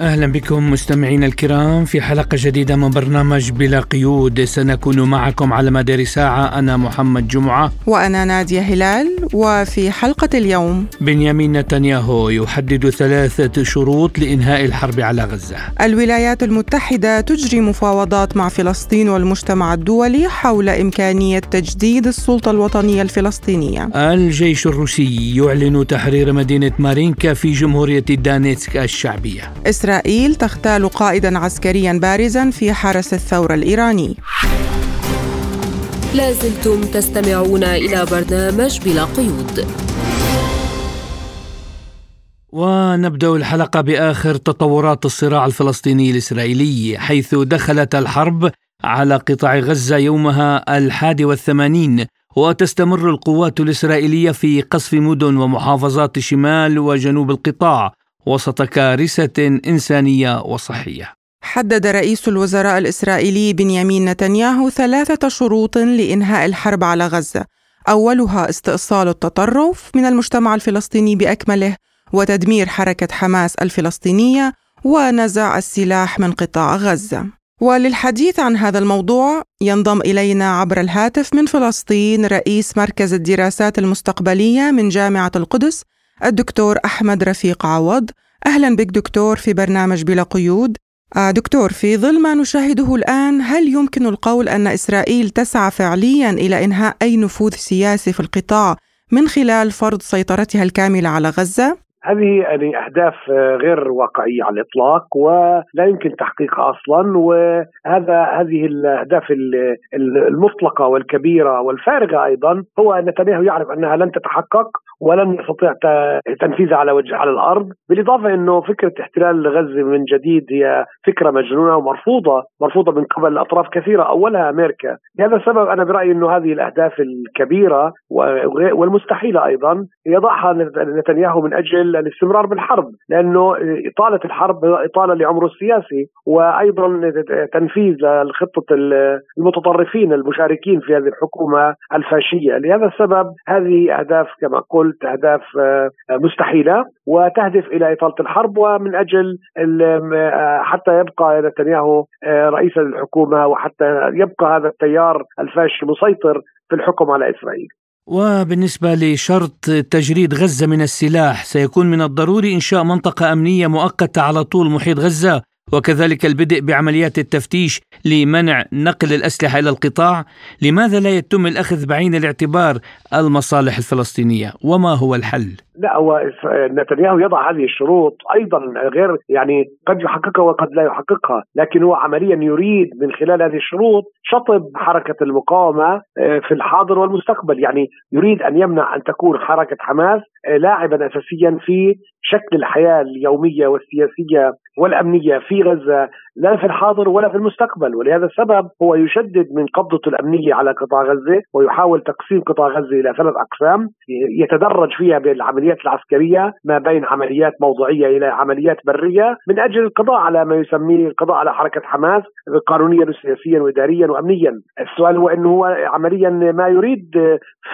أهلا بكم مستمعينا الكرام في حلقة جديدة من برنامج بلا قيود. سنكون معكم على مدار ساعة. أنا محمد جمعة. وأنا نادية هلال. وفي حلقة اليوم بنيامين نتنياهو يحدد ثلاثة شروط لإنهاء الحرب على غزة. الولايات المتحدة تجري مفاوضات مع فلسطين والمجتمع الدولي حول إمكانية تجديد السلطة الوطنية الفلسطينية. الجيش الروسي يعلن تحرير مدينة مارينكا في جمهورية دانيتسك الشعبية. إسرائيل تغتال قائدا عسكريا بارزا في حرس الثورة الإيراني. لازلتم تستمعون إلى برنامج بلا قيود. ونبدأ الحلقة بآخر تطورات الصراع الفلسطيني الإسرائيلي حيث دخلت الحرب على قطاع غزة يومها الحادي والثمانين وتستمر القوات الإسرائيلية في قصف مدن ومحافظات شمال وجنوب القطاع. وسط كارثة إنسانية وصحية. حدد رئيس الوزراء الإسرائيلي بنيامين نتنياهو ثلاثة شروط لإنهاء الحرب على غزة. أولها استئصال التطرف من المجتمع الفلسطيني بأكمله وتدمير حركة حماس الفلسطينية ونزع السلاح من قطاع غزة. وللحديث عن هذا الموضوع ينضم إلينا عبر الهاتف من فلسطين رئيس مركز الدراسات المستقبلية من جامعة القدس الدكتور أحمد رفيق عوض أهلا بك دكتور في برنامج بلا قيود آه، دكتور في ظل ما نشاهده الآن هل يمكن القول أن إسرائيل تسعى فعليا إلى إنهاء أي نفوذ سياسي في القطاع من خلال فرض سيطرتها الكاملة على غزة؟ هذه يعني أهداف غير واقعية على الإطلاق ولا يمكن تحقيقها أصلا وهذا هذه الأهداف المطلقة والكبيرة والفارغة أيضا هو نتنياهو يعرف أنها لن تتحقق ولن يستطيع تنفيذها على وجه على الأرض بالإضافة إنه فكرة احتلال غزة من جديد هي فكرة مجنونة ومرفوضة مرفوضة من قبل أطراف كثيرة أولها أمريكا. لهذا السبب أنا برأيي إنه هذه الأهداف الكبيرة والمستحيلة أيضا يضعها نتنياهو من أجل الاستمرار بالحرب لأنه إطالة الحرب إطالة لعمره السياسي وأيضا تنفيذ لخطة المتطرفين المشاركين في هذه الحكومة الفاشية. لهذا السبب هذه أهداف كما قلت أهداف آه، مستحيلة وتهدف إلى إطالة الحرب ومن أجل آه، حتى يبقى نتنياهو آه، رئيسا للحكومه وحتى يبقى هذا التيار الفاشي مسيطر في الحكم على إسرائيل. وبالنسبة لشرط تجريد غزة من السلاح سيكون من الضروري إنشاء منطقة أمنية مؤقتة على طول محيط غزة وكذلك البدء بعمليات التفتيش لمنع نقل الأسلحة إلى القطاع لماذا لا يتم الأخذ بعين الاعتبار المصالح الفلسطينية وما هو الحل؟ لا هو نتنياهو يضع هذه الشروط أيضا غير يعني قد يحققها وقد لا يحققها، لكن هو عمليا يريد من خلال هذه الشروط شطب حركة المقاومة آه، في الحاضر والمستقبل، يعني يريد أن يمنع أن تكون حركة حماس آه، لاعبا اساسيا في شكل الحياة اليومية والسياسية والأمنية في غزة. لا في الحاضر ولا في المستقبل. ولهذا السبب هو يشدد من قبضته الأمنية على قطاع غزة ويحاول تقسيم قطاع غزة إلى ثلاث أقسام يتدرج فيها بالعمليات العسكرية ما بين عمليات موضوعية إلى عمليات برية من أجل القضاء على ما يسميه القضاء على حركة حماس قانونيا وسياسيا واداريا وامنيا. السؤال هو إنه هو عمليا ما يريد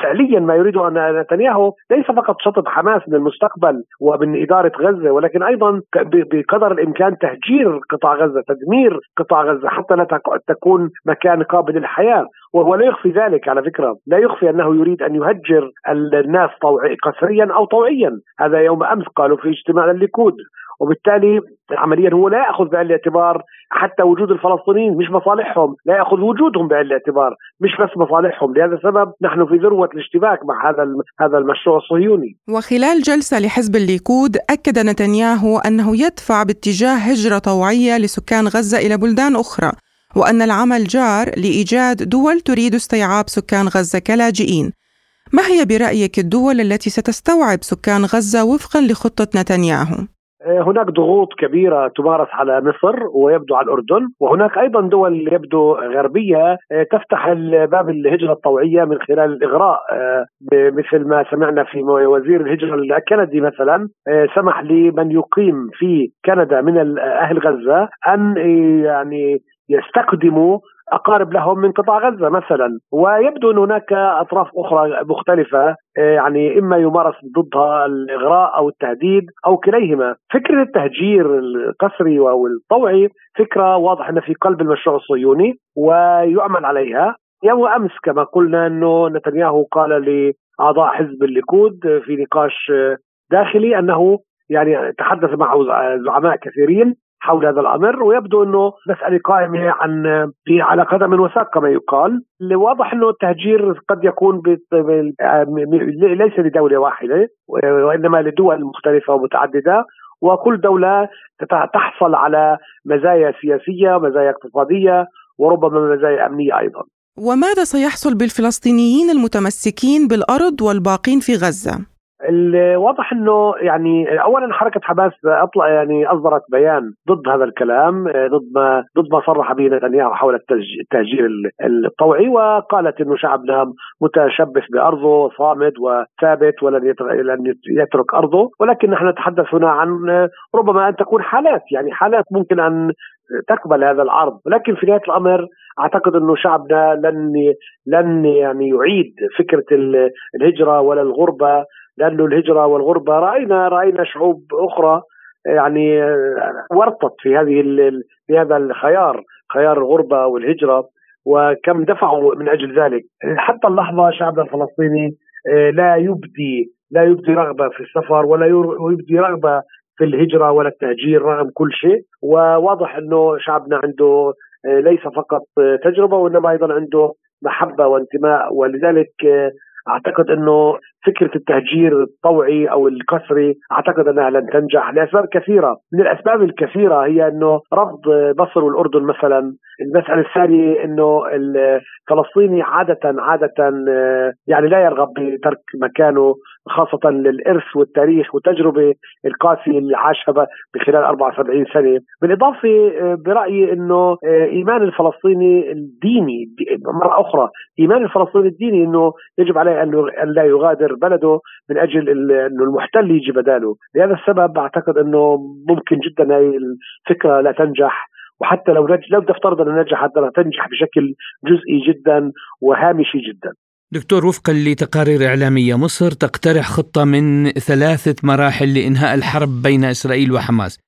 فعليا ما يريده نتنياهو ليس فقط شطب حماس من المستقبل ومن إدارة غزة ولكن أيضا بقدر الإمكان تهجير قطاع غزة تدمير قطاع غزة حتى لا تكون مكان قابل للحياة. وهو لا يخفي ذلك على فكرة. لا يخفي أنه يريد أن يهجر الناس طوعي قسريا أو طوعيا. هذا يوم أمس قالوا في اجتماع الليكود وبالتالي عمليا هو لا يأخذ بعين الاعتبار حتى وجود الفلسطينيين مش مصالحهم لا يأخذ وجودهم بعين الاعتبار مش بس مصالحهم. لهذا السبب نحن في ذروة الاشتباك مع هذا هذا المشروع الصهيوني. وخلال جلسة لحزب الليكود أكد نتنياهو أنه يدفع باتجاه هجرة طوعية لسكان غزة إلى بلدان أخرى وأن العمل جار لإيجاد دول تريد استيعاب سكان غزة كلاجئين. ما هي برأيك الدول التي ستستوعب سكان غزة وفقا لخطة نتنياهو؟ هناك ضغوط كبيرة تمارس على مصر ويبدو على الأردن وهناك أيضا دول يبدو غربية تفتح باب الهجره الطوعية من خلال الإغراء مثل ما سمعنا في وزير الهجرة الكندي مثلا سمح لمن يقيم في كندا من أهل غزة أن يعني يستقدموا أقارب لهم من قطاع غزة مثلا. ويبدو أن هناك أطراف أخرى مختلفة آه، يعني إما يمارس ضدها الإغراء أو التهديد أو كليهما، فكرة التهجير القسري أو الطوعي فكرة واضح انها في قلب المشروع الصهيوني ويعمل عليها. يوم أمس كما قلنا أنه نتنياهو قال لأعضاء حزب الليكود في نقاش داخلي أنه يعني تحدث مع زعماء كثيرين حول هذا الأمر ويبدو إنه مسألة قائمة عن في على قدم وساق كما يقال واضح إنه التهجير قد يكون ليس لدولة واحدة وإنما لدول مختلفة ومتعددة وكل دولة تحصل على مزايا سياسية ومزايا اقتصادية وربما مزايا أمنية أيضا. وماذا سيحصل بالفلسطينيين المتمسكين بالأرض والباقين في غزة؟ الواضح إنه يعني اولا حركة حماس أطلع يعني أصدرت بيان ضد هذا الكلام ضد ما ضد ما صرح به نتنياهو حول التهجير الطوعي وقالت إنه شعبنا متشبث بأرضه صامد وثابت ولن لن يترك أرضه. ولكن نحن نتحدث هنا عن ربما أن تكون حالات يعني حالات ممكن أن تقبل هذا العرض. ولكن في نهاية الأمر أعتقد إنه شعبنا لن لن يعني يعيد فكرة الهجرة ولا الغربة لأنه الهجرة والغربة رأينا رأينا شعوب أخرى يعني ورطت في هذه في هذا الخيار خيار الغربة والهجرة وكم دفعوا من أجل ذلك. حتى اللحظة شعبنا الفلسطيني آه، لا يبدي لا يبدي رغبة في السفر ولا يبدي رغبة في الهجرة ولا التهجير رغم كل شيء. وواضح إنه شعبنا عنده آه، ليس فقط تجربة وإنما أيضا عنده محبة وانتماء. ولذلك آه، أعتقد إنه فكرة التهجير الطوعي أو الكسري أعتقد أنها لن تنجح لأسباب كثيرة، من الأسباب الكثيرة هي إنه رفض مصر والأردن مثلا، المسألة الثانية إنه الفلسطيني عادة عادة يعني لا يرغب بترك مكانه. خاصة للإرث والتاريخ والتجربه القاسيه اللي عاشها بخلال 74 سنة، بالإضافة برأيي إنه إيمان الفلسطيني الديني مرة أخرى إيمان الفلسطيني الديني إنه يجب عليه أن لا يغادر بلده من أجل إنه المحتل يجي بداله، لهذا السبب أعتقد إنه ممكن جدا هذه الفكرة لا تنجح وحتى لو نج... لو تفترض أنها نجحت تنجح بشكل جزئي جدا وهامشي جدا. دكتور وفقا لتقارير إعلامية مصر تقترح خطة من ثلاثة مراحل لإنهاء الحرب بين إسرائيل وحماس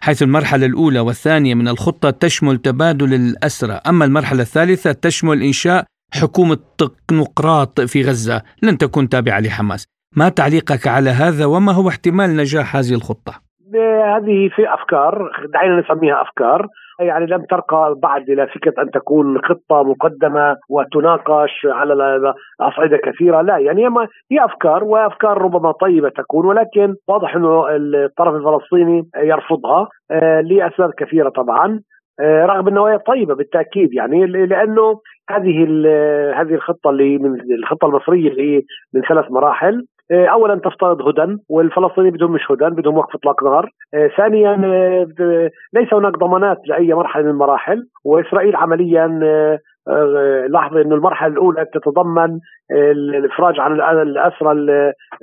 حيث المرحلة الأولى والثانية من الخطة تشمل تبادل الأسرى أما المرحلة الثالثة تشمل إنشاء حكومة تكنوقراط في غزة لن تكون تابعة لحماس ما تعليقك على هذا وما هو احتمال نجاح هذه الخطة؟ هذه في أفكار دعينا نسميها أفكار يعني لم ترقى بعد إلى فكرة أن تكون خطة مقدمة وتناقش على اصعده كثيرة. لا يعني هي أفكار وأفكار ربما طيبة تكون ولكن واضح إنه الطرف الفلسطيني يرفضها آه، لأسباب كثيرة طبعا آه، رغم النوايا طيبة بالتأكيد يعني لأنه هذه هذه الخطة اللي من الخطة المصرية اللي من ثلاث مراحل اولا تفترض هدى والفلسطينيين بدهم مش هدى بدهم وقف إطلاق نار آه، ثانيا ليس هناك ضمانات لأي مرحلة من المراحل وإسرائيل عمليا لاحظ إنه المرحلة الأولى تتضمن الإفراج عن الأسرى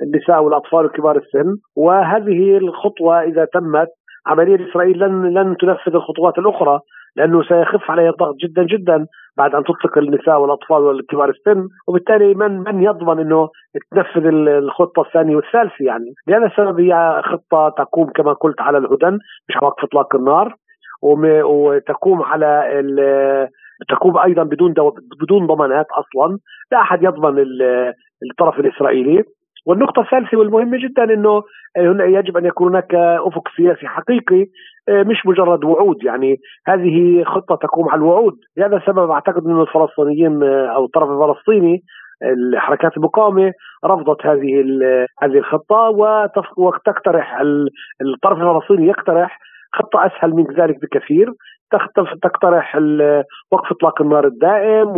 النساء والأطفال وكبار السن. وهذه الخطوة إذا تمت عمليا إسرائيل لن لن تنفذ الخطوات الأخرى لأنه سيخف عليها الضغط جدا جدا. بعد أن تطلق النساء والأطفال والكبار السن وبالتالي من من يضمن إنه تنفذ الخطة الثانية والثالثة يعني. لهذا السبب هي خطة تقوم كما قلت على الهدن مش وقف إطلاق النار وتقوم على تقوم أيضا بدون بدون ضمانات أصلا. لا أحد يضمن الطرف الإسرائيلي. والنقطة الثالثة والمهمة جدا إنه يجب أن يكون هناك أفق سياسي حقيقي آه، مش مجرد وعود. يعني هذه خطة تقوم على الوعود. لهذا السبب أعتقد إنه الفلسطينيين آه، أو الطرف الفلسطيني الحركات المقاومة رفضت هذه هذه الخطة وتقترح الطرف الفلسطيني يقترح خطة أسهل من ذلك بكثير. تقترح وقف إطلاق النار الدائم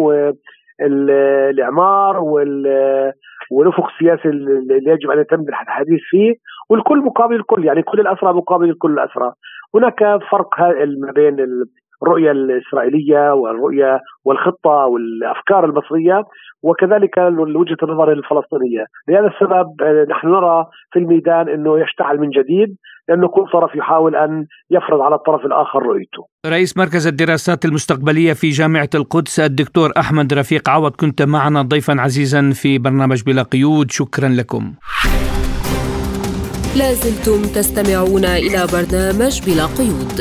الإعمار والأفق السياسي اللي يجب أن يتم الحديث فيه والكل مقابل الكل يعني كل الاسرى مقابل كل الاسرى هناك فرق ما بين الرؤية الإسرائيلية والرؤية والخطة والأفكار المصرية وكذلك وجهة النظر الفلسطينية. لهذا السبب آه، نحن نرى في الميدان أنه يشتعل من جديد لأنه كل طرف يحاول أن يفرض على الطرف الآخر رؤيته. رئيس مركز الدراسات المستقبلية في جامعة القدس الدكتور أحمد رفيق عوض كنت معنا ضيفا عزيزا في برنامج بلا قيود. شكرا لكم. لازلتم تستمعون إلى برنامج بلا قيود.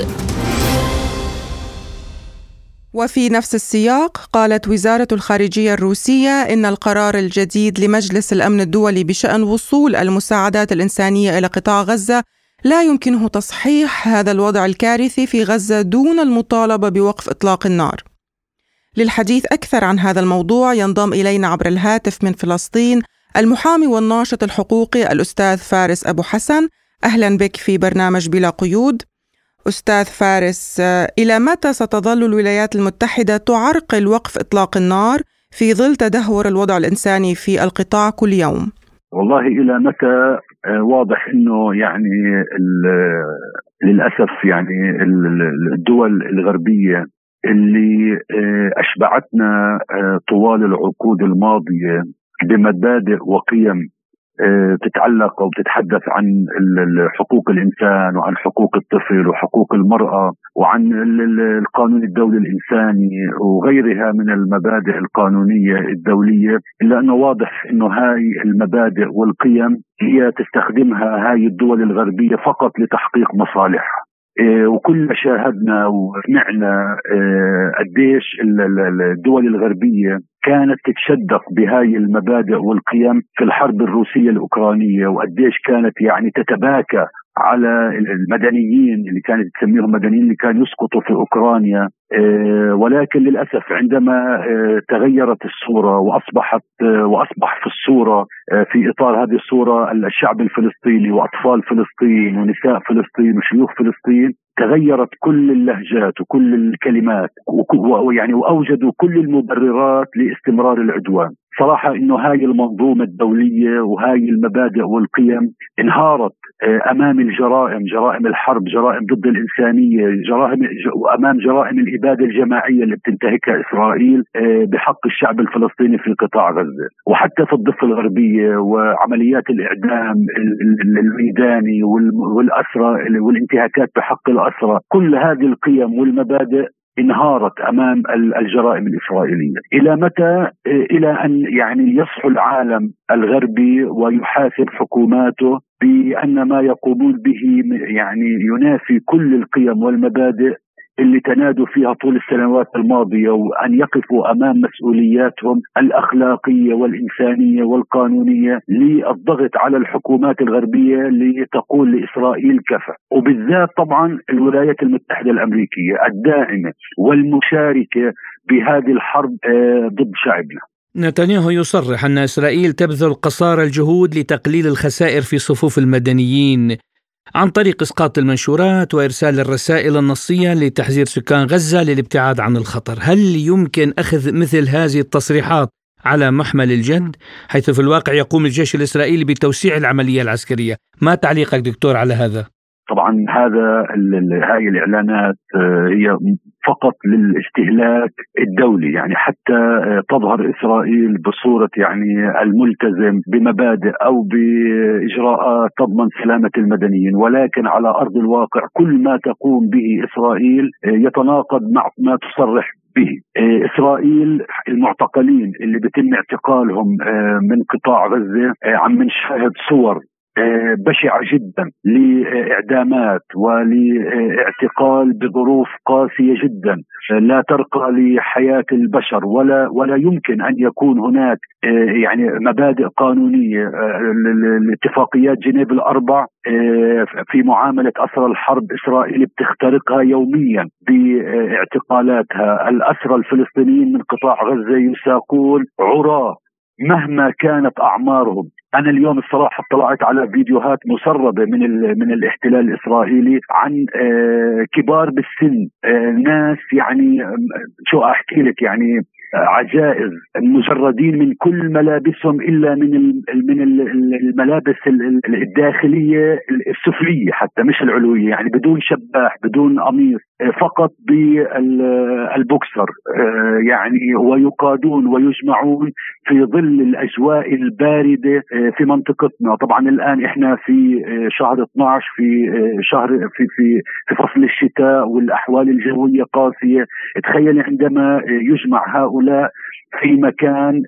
وفي نفس السياق قالت وزارة الخارجية الروسية إن القرار الجديد لمجلس الأمن الدولي بشأن وصول المساعدات الإنسانية إلى قطاع غزة لا يمكنه تصحيح هذا الوضع الكارثي في غزة دون المطالبة بوقف إطلاق النار. للحديث أكثر عن هذا الموضوع ينضم إلينا عبر الهاتف من فلسطين المحامي والناشط الحقوقي الأستاذ فارس أبو حسن أهلا بك في برنامج بلا قيود أستاذ فارس إلى متى ستظل الولايات المتحدة تعرقل وقف إطلاق النار في ظل تدهور الوضع الإنساني في القطاع كل يوم؟ والله إلى متى آه، واضح أنه يعني للأسف يعني الدول الغربية اللي آه، أشبعتنا آه، طوال العقود الماضية بمبادئ وقيم آه، تتعلق أو تتحدث عن حقوق الإنسان وعن حقوق الطفل وحقوق المرأة وعن القانون الدولي الإنساني وغيرها من المبادئ القانونية الدولية إلا أنه واضح إنه هاي المبادئ والقيم هي تستخدمها هاي الدول الغربية فقط لتحقيق مصالحها. آه، وكل شاهدنا وسمعنا آه، قديش الدول الغربية كانت تتشدق بهاي المبادئ والقيم في الحرب الروسية الأوكرانية وقديش كانت يعني تتباكى على المدنيين اللي كانت تسميهم مدنيين اللي كانوا يسقطوا في أوكرانيا آه، ولكن للأسف عندما تغيرت الصورة وأصبحت وأصبح في الصورة في إطار هذه الصورة الشعب الفلسطيني وأطفال فلسطين ونساء فلسطين وشيوخ فلسطين تغيرت كل اللهجات وكل الكلمات ويعني وأوجدوا كل المبررات لاستمرار العدوان. صراحة إنه هاي المنظومة الدولية وهاي المبادئ والقيم انهارت آه، أمام الجرائم جرائم الحرب جرائم ضد الإنسانية جرائم امام جرائم الإبادة الجماعية اللي بتنتهكها إسرائيل آه، بحق الشعب الفلسطيني في قطاع غزة. وحتى في الضفة الغربية وعمليات الإعدام الميداني والأسرى والانتهاكات بحق الأسرى كل هذه القيم والمبادئ انهارت أمام الجرائم الإسرائيلية، إلى متى؟ إلى أن يعني يصحو العالم الغربي ويحاسب حكوماته بأن ما يقومون به يعني ينافي كل القيم والمبادئ اللي تنادوا فيها طول السنوات الماضية وأن يقفوا أمام مسؤولياتهم الأخلاقية والإنسانية والقانونية للضغط على الحكومات الغربية لتقول لإسرائيل كفى، وبالذات طبعا الولايات المتحدة الأمريكية الداعمة والمشاركة بهذه الحرب آه، ضد شعبنا. نتنياهو يصرح أن إسرائيل تبذل قصارى الجهود لتقليل الخسائر في صفوف المدنيين عن طريق إسقاط المنشورات وإرسال الرسائل النصية لتحذير سكان غزة للابتعاد عن الخطر، هل يمكن أخذ مثل هذه التصريحات على محمل الجد؟ حيث في الواقع يقوم الجيش الإسرائيلي بتوسيع العملية العسكرية، ما تعليقك دكتور على هذا؟ طبعا هذا هاي الإعلانات آه، هي فقط للاستهلاك الدولي يعني حتى آه، تظهر إسرائيل بصورة يعني الملتزم بمبادئ أو بإجراءات تضمن سلامة المدنيين ولكن على أرض الواقع كل ما تقوم به إسرائيل آه، يتناقض مع ما تصرح به. إسرائيل المعتقلين اللي بيتم اعتقالهم من قطاع غزة عم نشاهد صور آه، بشعة جدا لإعدامات ولإعتقال بظروف قاسية جدا. لا ترقى لحياة البشر ولا ولا يمكن أن يكون هناك آه، يعني مبادئ قانونية آه، لاتفاقيات جنيف الأربع في معاملة أسرى الحرب إسرائيل بتخترقها يوميا بإعتقالاتها. الأسرى الفلسطينيين من قطاع غزة يساقون عراة مهما كانت أعمارهم. أنا اليوم الصراحة اطلعت على فيديوهات مسربة من من الاحتلال الإسرائيلي عن آه، كبار بالسن. آه، ناس يعني شو أحكي لك يعني عجائز. مجردين من كل ملابسهم إلا من من الملابس الداخلية السفلية حتى مش العلوية. يعني بدون شباح بدون قميص. فقط بالبوكسر. يعني ويقادون ويجمعون في ظل الأجواء الباردة في منطقتنا. طبعا الآن إحنا في شهر 12 في شهر في في في فصل الشتاء والأحوال الجوية قاسية. تخيل عندما يجمع هؤلاء في مكان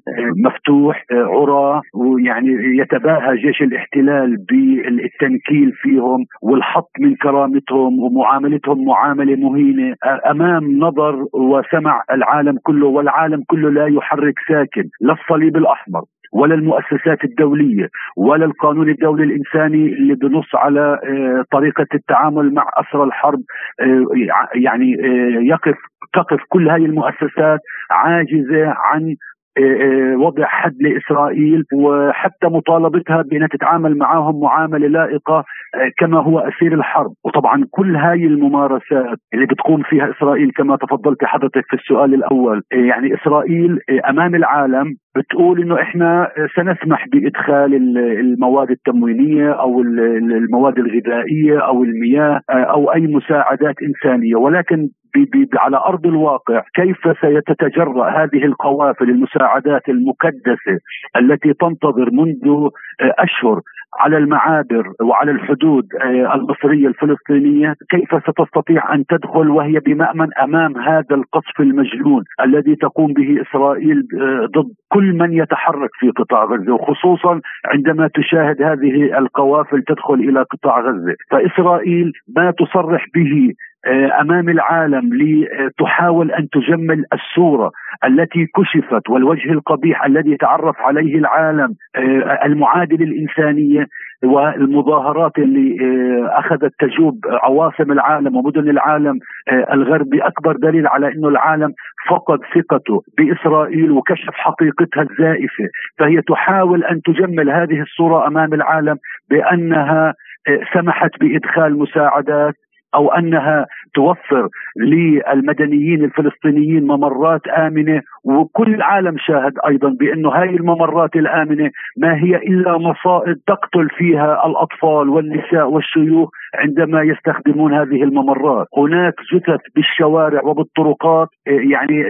مفتوح عرى ويعني يتباهى جيش الاحتلال بالتنكيل فيهم والحط من كرامتهم ومعاملتهم معاملة مهينه أمام نظر وسمع العالم كله والعالم كله لا يحرك ساكن لا الصليب الأحمر ولا المؤسسات الدولية ولا القانون الدولي الإنساني اللي بنص على طريقة التعامل مع أسرى الحرب يعني يقف تقف كل هذه المؤسسات عاجزة عن وضع حد لإسرائيل وحتى مطالبتها بانها تتعامل معهم معاملة لائقة كما هو أسير الحرب، وطبعا كل هاي الممارسات اللي بتقوم فيها إسرائيل كما تفضلت حضرتك في السؤال الأول، يعني إسرائيل أمام العالم بتقول إنه إحنا سنسمح بإدخال المواد التموينية أو المواد الغذائية أو المياه أو أي مساعدات إنسانية. ولكن على أرض الواقع كيف ستتجرا هذه القوافل المساعدات المكدسة التي تنتظر منذ أشهر على المعابر وعلى الحدود المصرية الفلسطينية؟ كيف ستستطيع أن تدخل وهي بمأمن أمام هذا القصف المجنون الذي تقوم به إسرائيل ضد كل من يتحرك في قطاع غزة وخصوصا عندما تشاهد هذه القوافل تدخل إلى قطاع غزة؟ فإسرائيل ما تصرح به أمام العالم لتحاول أن تجمل الصورة التي كشفت والوجه القبيح الذي تعرف عليه العالم المعادل الإنسانية والمظاهرات اللي أخذت تجوب عواصم العالم ومدن العالم الغربي اكبر دليل على إنه العالم فقد ثقته بإسرائيل وكشف حقيقتها الزائفة. فهي تحاول أن تجمل هذه الصورة أمام العالم بأنها سمحت بإدخال مساعدات أو أنها توفر للمدنيين الفلسطينيين ممرات آمنة وكل العالم شاهد أيضا بأنه هذه الممرات الآمنة ما هي إلا مصائد تقتل فيها الأطفال والنساء والشيوخ. عندما يستخدمون هذه الممرات، هناك جثث بالشوارع وبالطرقات يعني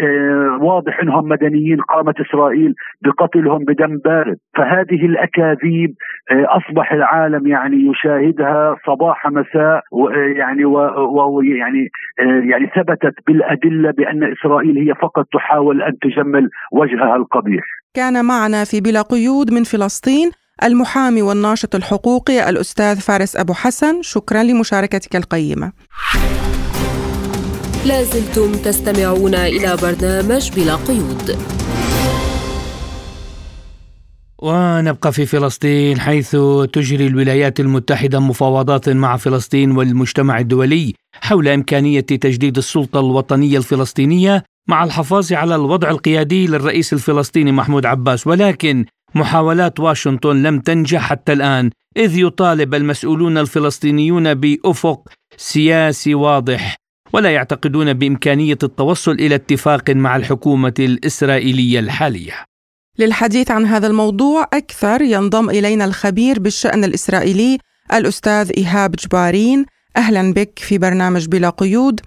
واضح إنهم مدنيين قامت إسرائيل بقتلهم بدم بارد، فهذه الأكاذيب أصبح العالم يعني يشاهدها صباح مساء يعني ويعني يعني ثبتت بالأدلة بأن إسرائيل هي فقط تحاول أن تجمل وجهها القبيح. كان معنا في بلا قيود من فلسطين المحامي والناشط الحقوقي الأستاذ فارس أبو حسن، شكرا لمشاركتك القيمة. لازلتم تستمعون إلى برنامج بلا قيود. ونبقى في فلسطين حيث تجري الولايات المتحدة مفاوضات مع فلسطين والمجتمع الدولي حول إمكانية تجديد السلطة الوطنية الفلسطينية مع الحفاظ على الوضع القيادي للرئيس الفلسطيني محمود عباس ولكن محاولات واشنطن لم تنجح حتى الآن إذ يطالب المسؤولون الفلسطينيون بأفق سياسي واضح ولا يعتقدون بإمكانية التوصل إلى اتفاق مع الحكومة الإسرائيلية الحالية. للحديث عن هذا الموضوع أكثر ينضم إلينا الخبير بالشأن الإسرائيلي الأستاذ إيهاب جبارين. أهلا بك في برنامج بلا قيود.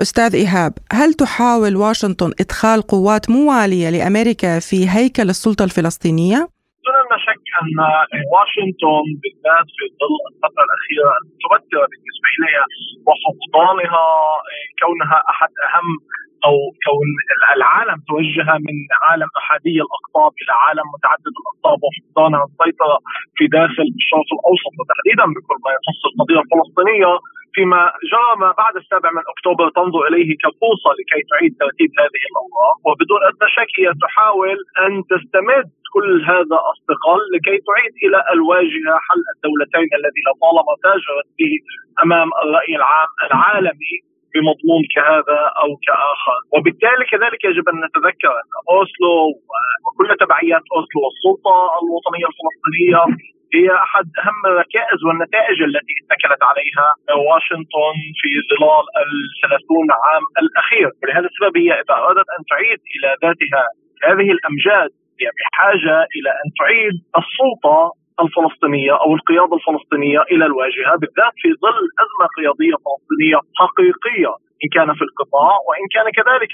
أستاذ إيهاب هل تحاول واشنطن إدخال قوات موالية لأمريكا في هيكل السلطة الفلسطينية؟ دون شك أن واشنطن بالذات في ظل الفترة الأخيرة المتوترة بالنسبة إليها وفقدانها كونها أحد أهم أو كون العالم توجه من عالم أحادي الأقطاب إلى عالم متعدد الأقطاب وفقدانها السيطرة في داخل الشرق الأوسط وتحديدا بكل ما يخص القضية الفلسطينية فيما جرى ما بعد السابع من أكتوبر تنظر إليه كفرصه لكي تعيد ترتيب هذه الاوضاع وبدون أدنى شك هي تحاول أن تستمد كل هذا الثقل لكي تعيد إلى الواجهه حل الدولتين الذي لطالما تاجرت به أمام الرأي العام العالمي. بمضمون كهذا أو كآخر، وبالتالي كذلك يجب أن نتذكر أن أوسلو وكل تبعيات أوسلو والسلطة الوطنية الفلسطينية هي أحد أهم الركائز والنتائج التي اتكلت عليها واشنطن في ظلال الثلاثون عام الأخير. ولهذا السبب هي إذا أرادت أن تعيد إلى ذاتها هذه الأمجاد هي بحاجة إلى أن تعيد السلطة الفلسطينية أو القيادة الفلسطينية إلى الواجهة بالذات في ظل أزمة قيادية فلسطينية حقيقية إن كان في القطاع وإن كان كذلك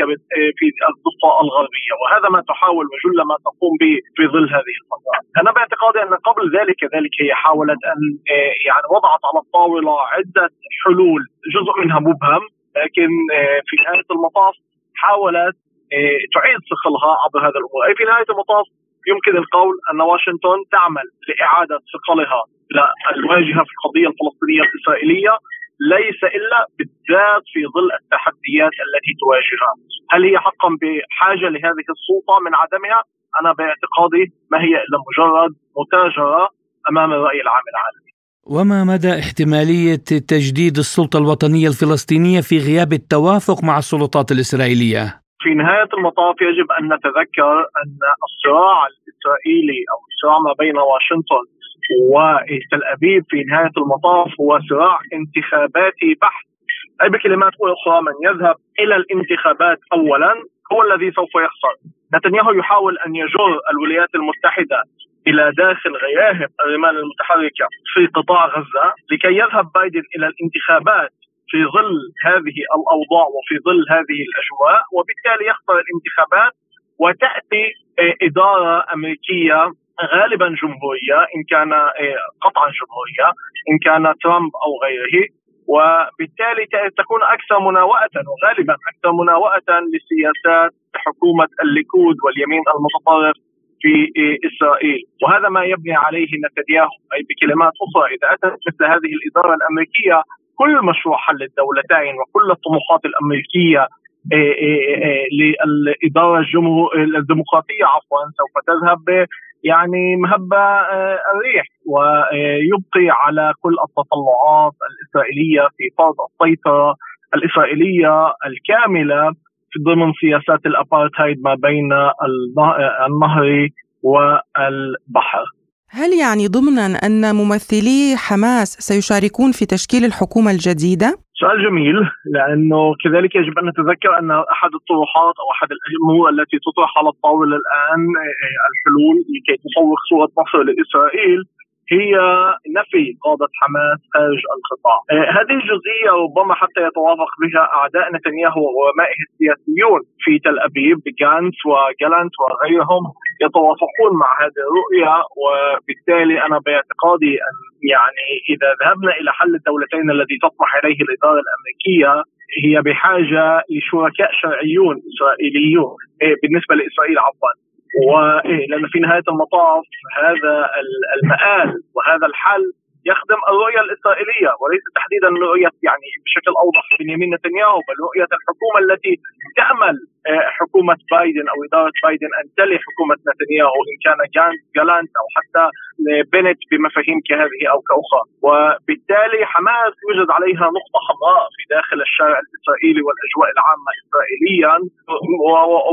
في الضفة الغربية. وهذا ما تحاول وجل ما تقوم به في ظل هذه الفترة. أنا باعتقادي أن قبل ذلك كذلك هي حاولت أن آه، يعني وضعت على الطاولة عدة حلول جزء منها مبهم لكن آه، في نهاية المطاف حاولت آه، تعيد ثقلها عبر هذا الأمور أي في نهاية المطاف يمكن القول أن واشنطن تعمل لإعادة ثقلها إلى الواجهة في القضية الفلسطينية الإسرائيلية ليس إلا بالذات في ظل التحديات التي تواجهها، هل هي حقا بحاجة لهذه السلطة من عدمها؟ أنا باعتقادي ما هي إلا مجرد متاجرة أمام الرأي العام العالمي. وما مدى احتمالية تجديد السلطة الوطنية الفلسطينية في غياب التوافق مع السلطات الإسرائيلية؟ في نهاية المطاف يجب أن نتذكر أن الصراع الإسرائيلي أو الصراع ما بين واشنطن وتل أبيب في نهاية المطاف هو صراع انتخاباتي بحت. أي بكلمات أخرى من يذهب إلى الانتخابات اولا؟ هو الذي سوف يخسر نتنياهو يحاول أن يجر الولايات المتحدة إلى داخل غياهب الرمال المتحركه في قطاع غزة لكي يذهب بايدن إلى الانتخابات. في ظل هذه الأوضاع وفي ظل هذه الأجواء وبالتالي يخسر الانتخابات وتأتي إدارة أمريكية غالبا جمهورية إن كان إيه، قطعا جمهورية إن كان ترامب أو غيره وبالتالي تكون أكثر مناوئة وغالبا أكثر مناوئة لسياسات حكومة الليكود واليمين المتطرف في إيه، إسرائيل. وهذا ما يبني عليه نتنياهو أي بكلمات أخرى إذا أتت مثل هذه الإدارة الأمريكية كل مشروع حل الدولتين وكل الطموحات الأمريكية للاداره الديمقراطية عفوا سوف تذهب يعني مهبة آه، الريح ويبقي على كل التطلعات الإسرائيلية في فرض السيطرة الإسرائيلية الكاملة في ضمن سياسات الأبارتهايد ما بين النهر والبحر. هل يعني ضمنا أن ممثلي حماس سيشاركون في تشكيل الحكومة الجديدة؟ سؤال جميل لأنه كذلك يجب أن نتذكر أن أحد الطروحات أو أحد الأمور التي تطرح على الطاولة الآن آه، الحلول لكي تصور صورة مصر لإسرائيل هي نفي قادة حماس خارج القطاع. آه هذه الجزئية ربما حتى يتوافق بها أعداء نتنياهو وغرمائه السياسيون في تل أبيب جانس وجالانت وغيرهم يتوافقون مع هذه الرؤية وبالتالي أنا باعتقادي أن يعني إذا ذهبنا إلى حل الدولتين الذي تطمح إليه الإدارة الأمريكية هي بحاجة لشركاء شرعيون إسرائيليون إيه، بالنسبة لإسرائيل عفوا. وإيه لأن في نهاية المطاف هذا المآل وهذا الحل يخدم الرؤية الإسرائيلية وليس تحديدا رؤية يعني بشكل أوضح بنيامين نتنياهو بل رؤية الحكومة التي تامل آه، حكومة بايدن أو إدارة بايدن أن تلي حكومة نتنياهو إن كان جالانت أو حتى بنت بمفاهيم كهذه أو كأخرى. وبالتالي حماس يوجد عليها نقطة حمراء في داخل الشارع الإسرائيلي والأجواء العامة اسرائيليا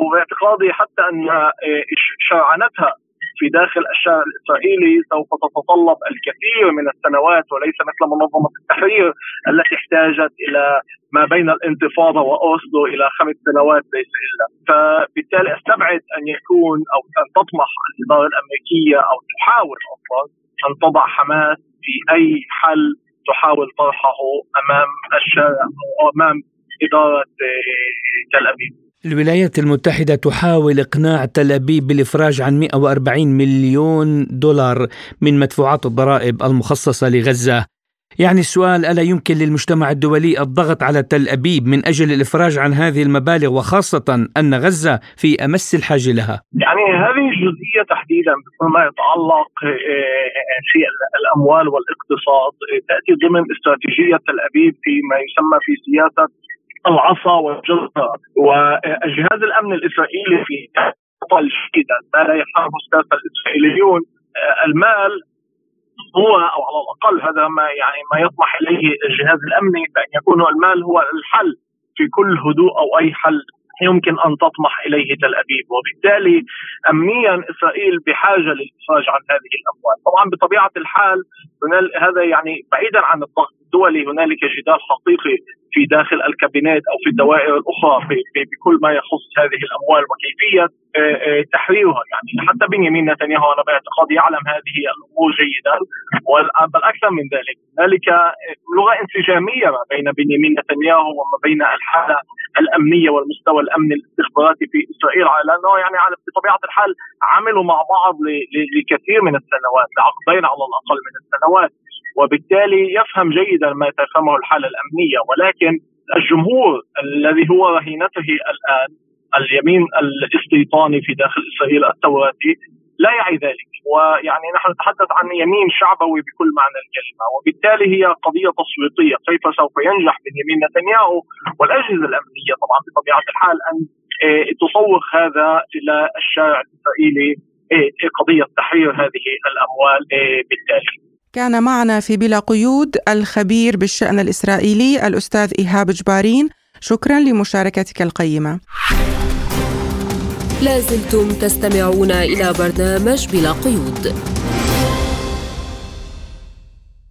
وباعتقادي حتى أن آه، شرعنتها في داخل الشارع الإسرائيلي سوف تتطلب الكثير من السنوات وليس مثل منظمه التحرير التي احتاجت إلى ما بين الانتفاضة وأوسلو إلى خمس سنوات ليس إلا. فبالتالي أستبعد أن يكون أو أن تطمح الإدارة الأمريكية أو تحاول أصلا أن تضع حماس في أي حل تحاول طرحه أمام الشارع أو أمام إدارة تل أبيب. الولايات المتحدة تحاول إقناع تل أبيب بالإفراج عن 140 مليون دولار من مدفوعات الضرائب المخصصة لغزة. يعني السؤال ألا يمكن للمجتمع الدولي الضغط على تل أبيب من أجل الإفراج عن هذه المبالغ وخاصة أن غزة في أمس الحاجة لها؟ يعني هذه الجزئية تحديدا بما يتعلق آه، في الأموال والإقتصاد تأتي ضمن استراتيجية تل أبيب فيما يسمى في سياسة العصا والجزرة وجهاز الأمن الإسرائيلي في خطل شديدا ما لا يفهمه الساسه الإسرائيليون آه، المال هو أو على الأقل هذا ما يعني ما يطمح إليه الجهاز الأمني فان يكون المال هو الحل في كل هدوء أو أي حل يمكن أن تطمح إليه تل أبيب. وبالتالي امنيا إسرائيل بحاجة للافراج عن هذه الأموال، طبعا بطبيعة الحال هذا يعني بعيدا عن الضغط. الدولي هنالك جدال حقيقي في داخل الكابينات أو في الدوائر الأخرى بكل ما يخص هذه الأموال وكيفية آه، آه، تحريرها. يعني حتى بنيامين نتنياهو أنا باعتقادي يعلم هذه الأمور جيدا. بل أكثر من ذلك. هنالك لغة انسجامية ما بين بنيامين نتنياهو وما بين الحالة الأمنية والمستوى الأمني الاستخباراتي في إسرائيل لأنه يعني بطبيعة الحال عملوا مع بعض لكثير من السنوات لعقدين على الأقل من السنوات. وبالتالي يفهم جيدا ما تفهمه الحالة الأمنية. ولكن الجمهور الذي هو رهينته الآن اليمين الاستيطاني في داخل اسرائيل التوراتي لا يعي ذلك. ويعني نحن نتحدث عن يمين شعبوي بكل معنى الكلمة. وبالتالي هي قضية تصويتيه كيف سوف ينجح بنيامين نتنياهو؟ والأجهزة الأمنية طبعا بطبيعة الحال أن آه، تصوغ هذا إلى الشارع الإسرائيلي آه، قضية تحرير هذه الأموال آه، بالتالي. كان معنا في بلا قيود الخبير بالشأن الإسرائيلي الأستاذ إيهاب جبارين. شكرا لمشاركتك القيمة. لازلتم تستمعون إلى برنامج بلا قيود.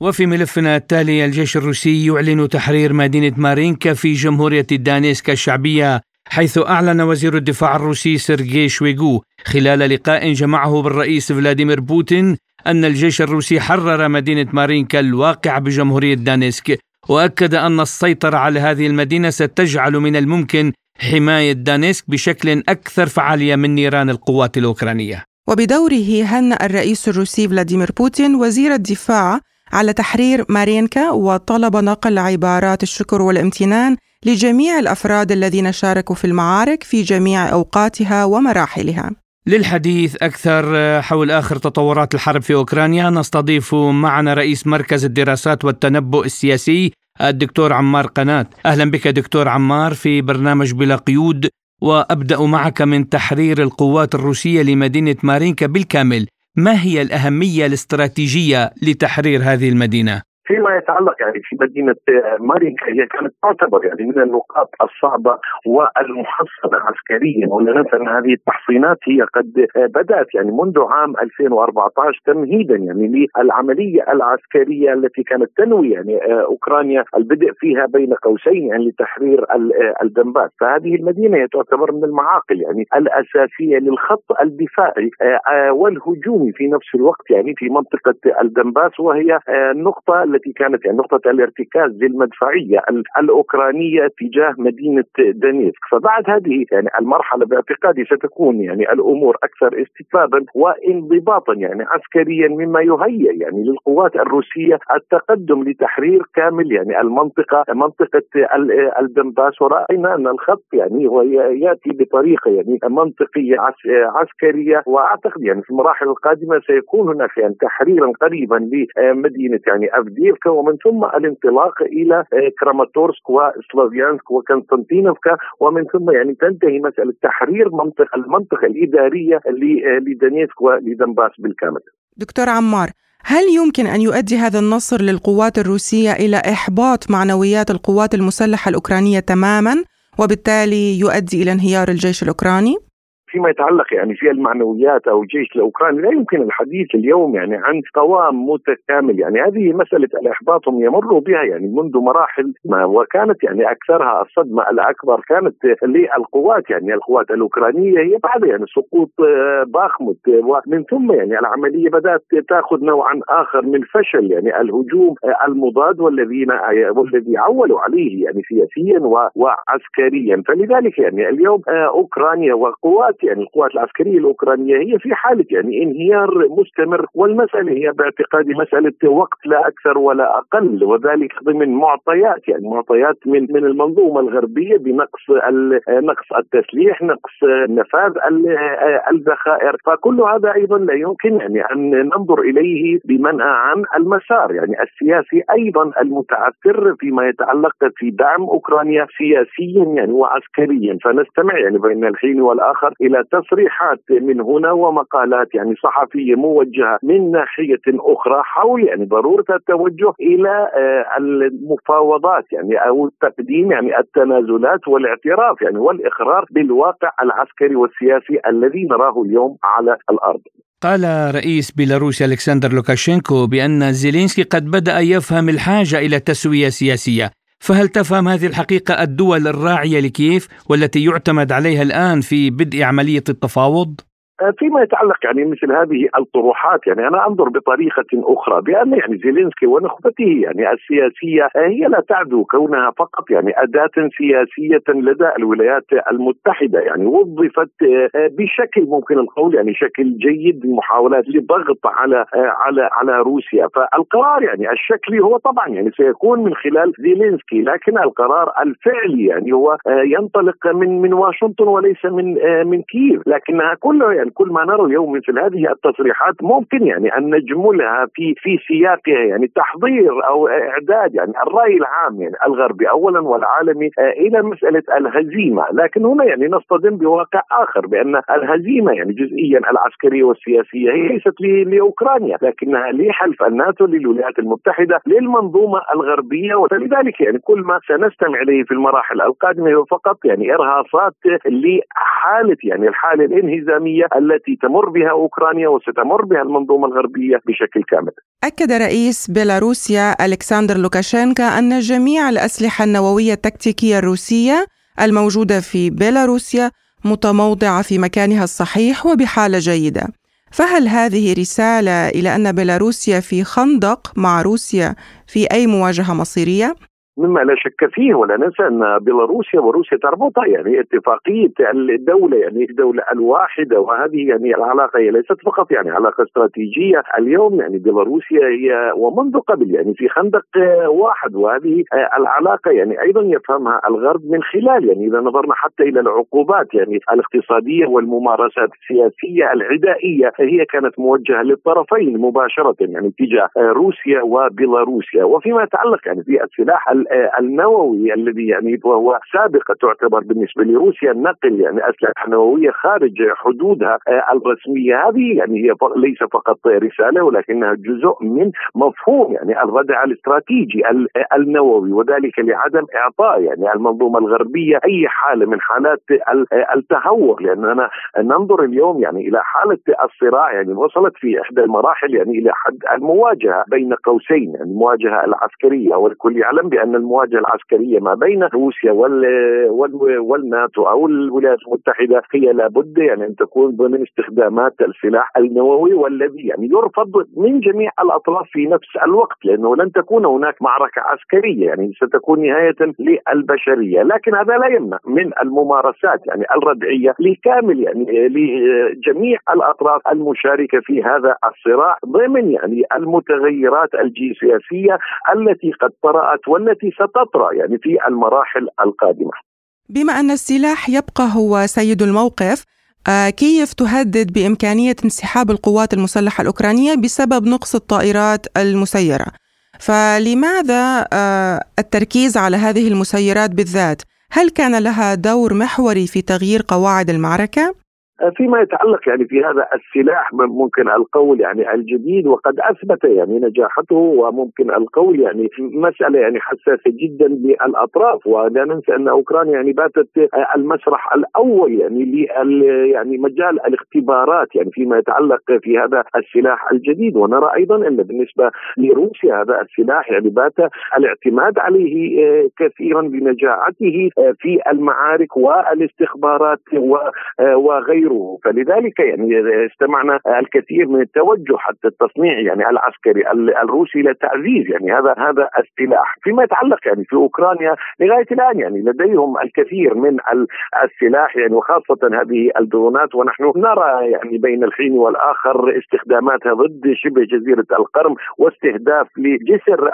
وفي ملفنا التالي الجيش الروسي يعلن تحرير مدينة مارينكا في جمهورية دانيسكا الشعبية حيث أعلن وزير الدفاع الروسي سيرجي شويغو خلال لقاء جمعه بالرئيس فلاديمير بوتين أن الجيش الروسي حرر مدينة مارينكا الواقعة بجمهورية دانيسك وأكد أن السيطرة على هذه المدينة ستجعل من الممكن حماية دانيسك بشكل أكثر فعالية من نيران القوات الأوكرانية وبدوره هنأ الرئيس الروسي فلاديمير بوتين وزير الدفاع على تحرير مارينكا وطلب نقل عبارات الشكر والامتنان لجميع الأفراد الذين شاركوا في المعارك في جميع أوقاتها ومراحلها. للحديث أكثر حول آخر تطورات الحرب في أوكرانيا. نستضيف معنا رئيس مركز الدراسات والتنبؤ السياسي الدكتور عمار قنات أهلا بك دكتور عمار في برنامج بلا قيود وأبدأ معك من تحرير القوات الروسية لمدينة مارينكا بالكامل. ما هي الأهمية الاستراتيجية لتحرير هذه المدينة؟ فيما يتعلق يعني في مدينة مارينكا هي كانت تعتبر يعني من النقاط الصعبة والمحصنة عسكريا. ولا ننسى أن هذه التحصينات هي قد بدأت يعني منذ عام 2014 تمهيدا يعني للعملية العسكرية التي كانت تنوي يعني أوكرانيا البدء فيها بين قوسين يعني لتحرير الدنباس فهذه المدينة هي تعتبر من المعاقل يعني الأساسية للخط الدفاعي والهجومي في نفس الوقت يعني في منطقة الدنباس وهي النقطة التي كانت يعني نقطة الارتكاز للمدفعية الأوكرانية تجاه مدينة دانيسك فبعد هذه يعني المرحلة باعتقادي ستكون يعني الأمور أكثر استتبابا وانضباطا يعني عسكريا مما يهيئ يعني للقوات الروسية التقدم لتحرير كامل يعني المنطقة منطقة الدنباس ورأينا أن الخط يعني هو يأتي بطريقة يعني منطقية عسكرية. وأعتقد يعني في المراحل القادمة سيكون هناك يعني تحريرا قريبا لمدينة يعني أفدي أفديفكا ومن ثم الانطلاق إلى آه، كراماتورسك وسلافيانسك وكونستانتينوفكا ومن ثم يعني تنتهي مسألة تحرير منطقة المنطقة الإدارية آه، لدانيسك ولدنباس بالكامل. دكتور عمار هل يمكن أن يؤدي هذا النصر للقوات الروسية إلى إحباط معنويات القوات المسلحة الأوكرانية تماما وبالتالي يؤدي إلى انهيار الجيش الأوكراني؟ فيما يتعلق يعني في المعنويات أو الجيش الاوكراني لا يمكن الحديث اليوم يعني عن قوام متكامل. يعني هذه مسألة الإحباط هم يمروا بها يعني منذ مراحل ما وكانت يعني أكثرها الصدمة الأكبر كانت للقوات. يعني القوات الأوكرانية هي بعد يعني سقوط آه، باخمت ومن ثم يعني العملية بدأت تأخذ نوعا آخر من فشل. يعني الهجوم آه، المضاد والذين آه، والذي عولوا عليه يعني سياسيا وعسكريا. فلذلك يعني اليوم أوكرانيا وقوات يعني القوات العسكرية الأوكرانية هي في حالة يعني انهيار مستمر والمسألة هي باعتقادي مسألة وقت لا أكثر ولا أقل وذلك ضمن معطيات يعني معطيات من من المنظومة الغربية بنقص نقص التسليح نقص نفاذ الذخائر. فكل هذا أيضا لا يمكن يعني أن ننظر إليه بمنأى عن المسار. يعني السياسي أيضا المتعثر فيما يتعلق في دعم أوكرانيا سياسيا يعني وعسكريا. فنستمع يعني بين الحين والآخر إلى تصريحات من هنا ومقالات يعني صحفية موجهة من ناحية أخرى حول يعني ضرورة التوجه إلى آه، المفاوضات يعني أو التقديم يعني التنازلات والاعتراف يعني والإقرار بالواقع العسكري والسياسي الذي نراه اليوم على الأرض. قال رئيس بيلاروسيا ألكسندر لوكاشينكو بأن زيلينسكي قد بدأ يفهم الحاجة إلى تسويه سياسيه فهل تفهم هذه الحقيقة الدول الراعية لكييف والتي يعتمد عليها الآن في بدء عملية التفاوض؟ فيما يتعلق يعني مثل هذه الطروحات يعني أنا أنظر بطريقة أخرى بأن يعني زيلينسكي ونخبته يعني السياسية آه، هي لا تعدو كونها فقط يعني أداة سياسية لدى الولايات المتحدة يعني وظفت آه، بشكل ممكن القول يعني شكل جيد لمحاولات لضغط على على على روسيا. فالقرار يعني الشكلي هو طبعا يعني سيكون من خلال زيلينسكي لكن القرار الفعلي يعني هو ينطلق من من واشنطن وليس من من كييف لكنها كلها يعني كل ما نرى اليوم مثل هذه التصريحات ممكن يعني أن نجملها في في سياقها يعني تحضير أو إعداد يعني الرأي العام يعني الغربي اولا والعالمي آه، إلى مسألة الهزيمة، لكن هنا يعني نصطدم بواقع آخر بأن الهزيمة يعني جزئيا العسكرية والسياسية هي ليست لأوكرانيا لكنها لحلف الناتو للولايات المتحدة للمنظومة الغربية. ولذلك يعني كل ما سنستمع إليه في المراحل القادمة هو فقط يعني إرهاصات لحالة يعني الحالة الانهزامية التي تمر بها أوكرانيا وستمر بها المنظومة الغربية بشكل كامل. أكد رئيس بيلاروسيا ألكسندر لوكاشينكا أن جميع الأسلحة النووية التكتيكية الروسية الموجودة في بيلاروسيا متموضعة في مكانها الصحيح وبحالة جيدة. فهل هذه رسالة إلى أن بيلاروسيا في خندق مع روسيا في أي مواجهة مصيرية؟ مما لا شك فيه ولا ننسى أن بيلاروسيا وروسيا تربطها يعني اتفاقية الدولة يعني الدولة الواحدة وهذه يعني العلاقة هي ليست فقط يعني علاقة استراتيجية اليوم يعني بيلاروسيا هي ومنذ قبل يعني في خندق واحد وهذه العلاقة يعني أيضا يفهمها الغرب من خلال يعني إذا نظرنا حتى إلى العقوبات يعني الاقتصادية والممارسات السياسية العدائية هي كانت موجهة للطرفين مباشرة يعني تجاه روسيا وبيلاروسيا. وفيما يتعلق يعني بالسلاح النووي الذي يعني وهو سابقة تعتبر بالنسبة لروسيا نقل يعني أسلحة نووية خارج حدودها آه، الرسمية. هذه يعني هي ليس فقط رسالة ولكنها جزء من مفهوم يعني الردع الاستراتيجي النووي وذلك لعدم إعطاء يعني المنظومة الغربية أي حالة من حالات التهور. لاننا ننظر اليوم يعني إلى حالة الصراع يعني وصلت في إحدى المراحل يعني إلى حد المواجهة بين قوسين يعني المواجهة العسكرية والكل يعلم بأن المواجهة العسكرية ما بين روسيا وال والناتو أو الولايات المتحدة هي لابد يعني أن تكون ضمن استخدامات السلاح النووي والذي يعني يرفض من جميع الأطراف في نفس الوقت لأنه لن تكون هناك معركة عسكرية يعني ستكون نهاية للبشرية. لكن هذا لا يمنع من الممارسات يعني الردعية لكامل يعني لجميع الأطراف المشاركة في هذا الصراع ضمن يعني المتغيرات الجيوسياسية التي قد طرأت والتي ستطرأ يعني في المراحل القادمة. بما أن السلاح يبقى هو سيد الموقف آه، كييف تهدد بإمكانية انسحاب القوات المسلحة الأوكرانية بسبب نقص الطائرات المسيرة. فلماذا آه، التركيز على هذه المسيرات بالذات؟ هل كان لها دور محوري في تغيير قواعد المعركة؟ فيما يتعلق يعني في هذا السلاح ممكن القول يعني الجديد وقد أثبت يعني نجاحته وممكن القول يعني مسألة يعني حساسة جدا للأطراف. ولا ننسى أن أوكرانيا يعني باتت المسرح الأول يعني ل يعني مجال الاختبارات يعني فيما يتعلق في هذا السلاح الجديد. ونرى أيضا أن بالنسبة لروسيا هذا السلاح يعني بات الاعتماد عليه آه، كثيرا بنجاعته آه، في المعارك والاستخبارات آه، وغيره غيره فلذلك يعني استمعنا الكثير من التوجه حتى التصنيع يعني العسكري الروسي لتعزيز يعني هذا هذا السلاح. فيما يتعلق يعني في أوكرانيا لغاية الآن يعني لديهم الكثير من السلاح يعني وخاصة هذه الدرونات ونحن نرى يعني بين الحين والآخر استخداماتها ضد شبه جزيرة القرم واستهداف لجسر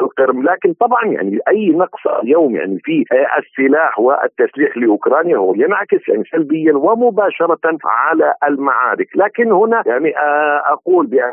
القرم. لكن طبعا يعني أي نقص اليوم يعني في السلاح والتسليح لأوكرانيا هو ينعكس يعني سلبيا ومباشرة مباشرة على المعارك لكن هنا يعني آه، أقول بأن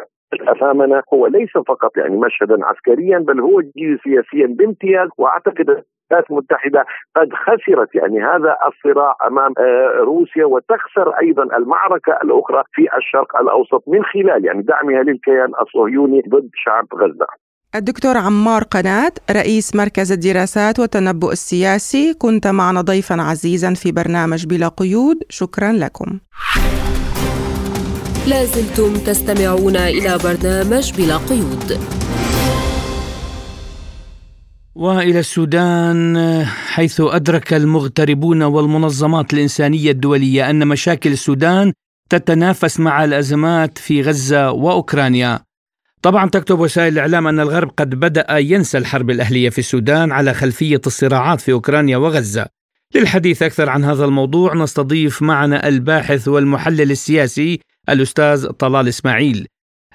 امامنا هو ليس فقط يعني مشهدا عسكريا بل هو جيوسياسيا بامتياز وأعتقد الولايات المتحدة قد خسرت يعني هذا الصراع أمام روسيا وتخسر أيضا المعركة الأخرى في الشرق الأوسط من خلال يعني دعمها للكيان الصهيوني ضد شعب غزة. الدكتور عمار قنات رئيس مركز الدراسات والتنبؤ السياسي. كنت معنا ضيفا عزيزا في برنامج بلا قيود. شكرا لكم. لازلتم تستمعون إلى برنامج بلا قيود. وإلى السودان حيث أدرك المغتربون والمنظمات الإنسانية الدولية أن مشاكل السودان تتنافس مع الأزمات في غزة وأوكرانيا. طبعا تكتب وسائل الإعلام أن الغرب قد بدأ ينسى الحرب الأهلية في السودان على خلفية الصراعات في أوكرانيا وغزة. للحديث أكثر عن هذا الموضوع نستضيف معنا الباحث والمحلل السياسي الأستاذ طلال إسماعيل.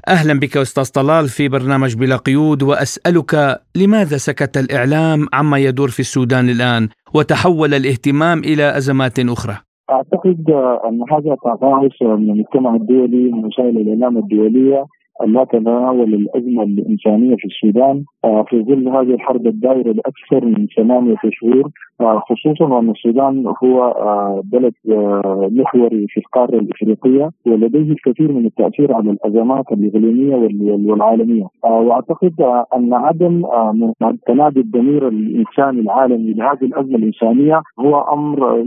أهلا بك أستاذ طلال في برنامج بلا قيود وأسألك لماذا سكت الإعلام عما يدور في السودان الآن وتحول الاهتمام إلى أزمات أخرى؟ أعتقد أن هذا تضاعف من المجتمع الدولي من وسائل الإعلام الدولية لا تتناول الأزمة الإنسانية في السودان آه، في ظل هذه الحرب الدائرة لاكثر من ثمانية شهور آه، خصوصا وان السودان هو آه، بلد محوري في القارة الإفريقية ولديه الكثير من التأثير على الأزمات الإقليمية والعالمية. وأعتقد أن عدم تنادي الضمير الإنساني العالمي لهذه الأزمة الإنسانية هو أمر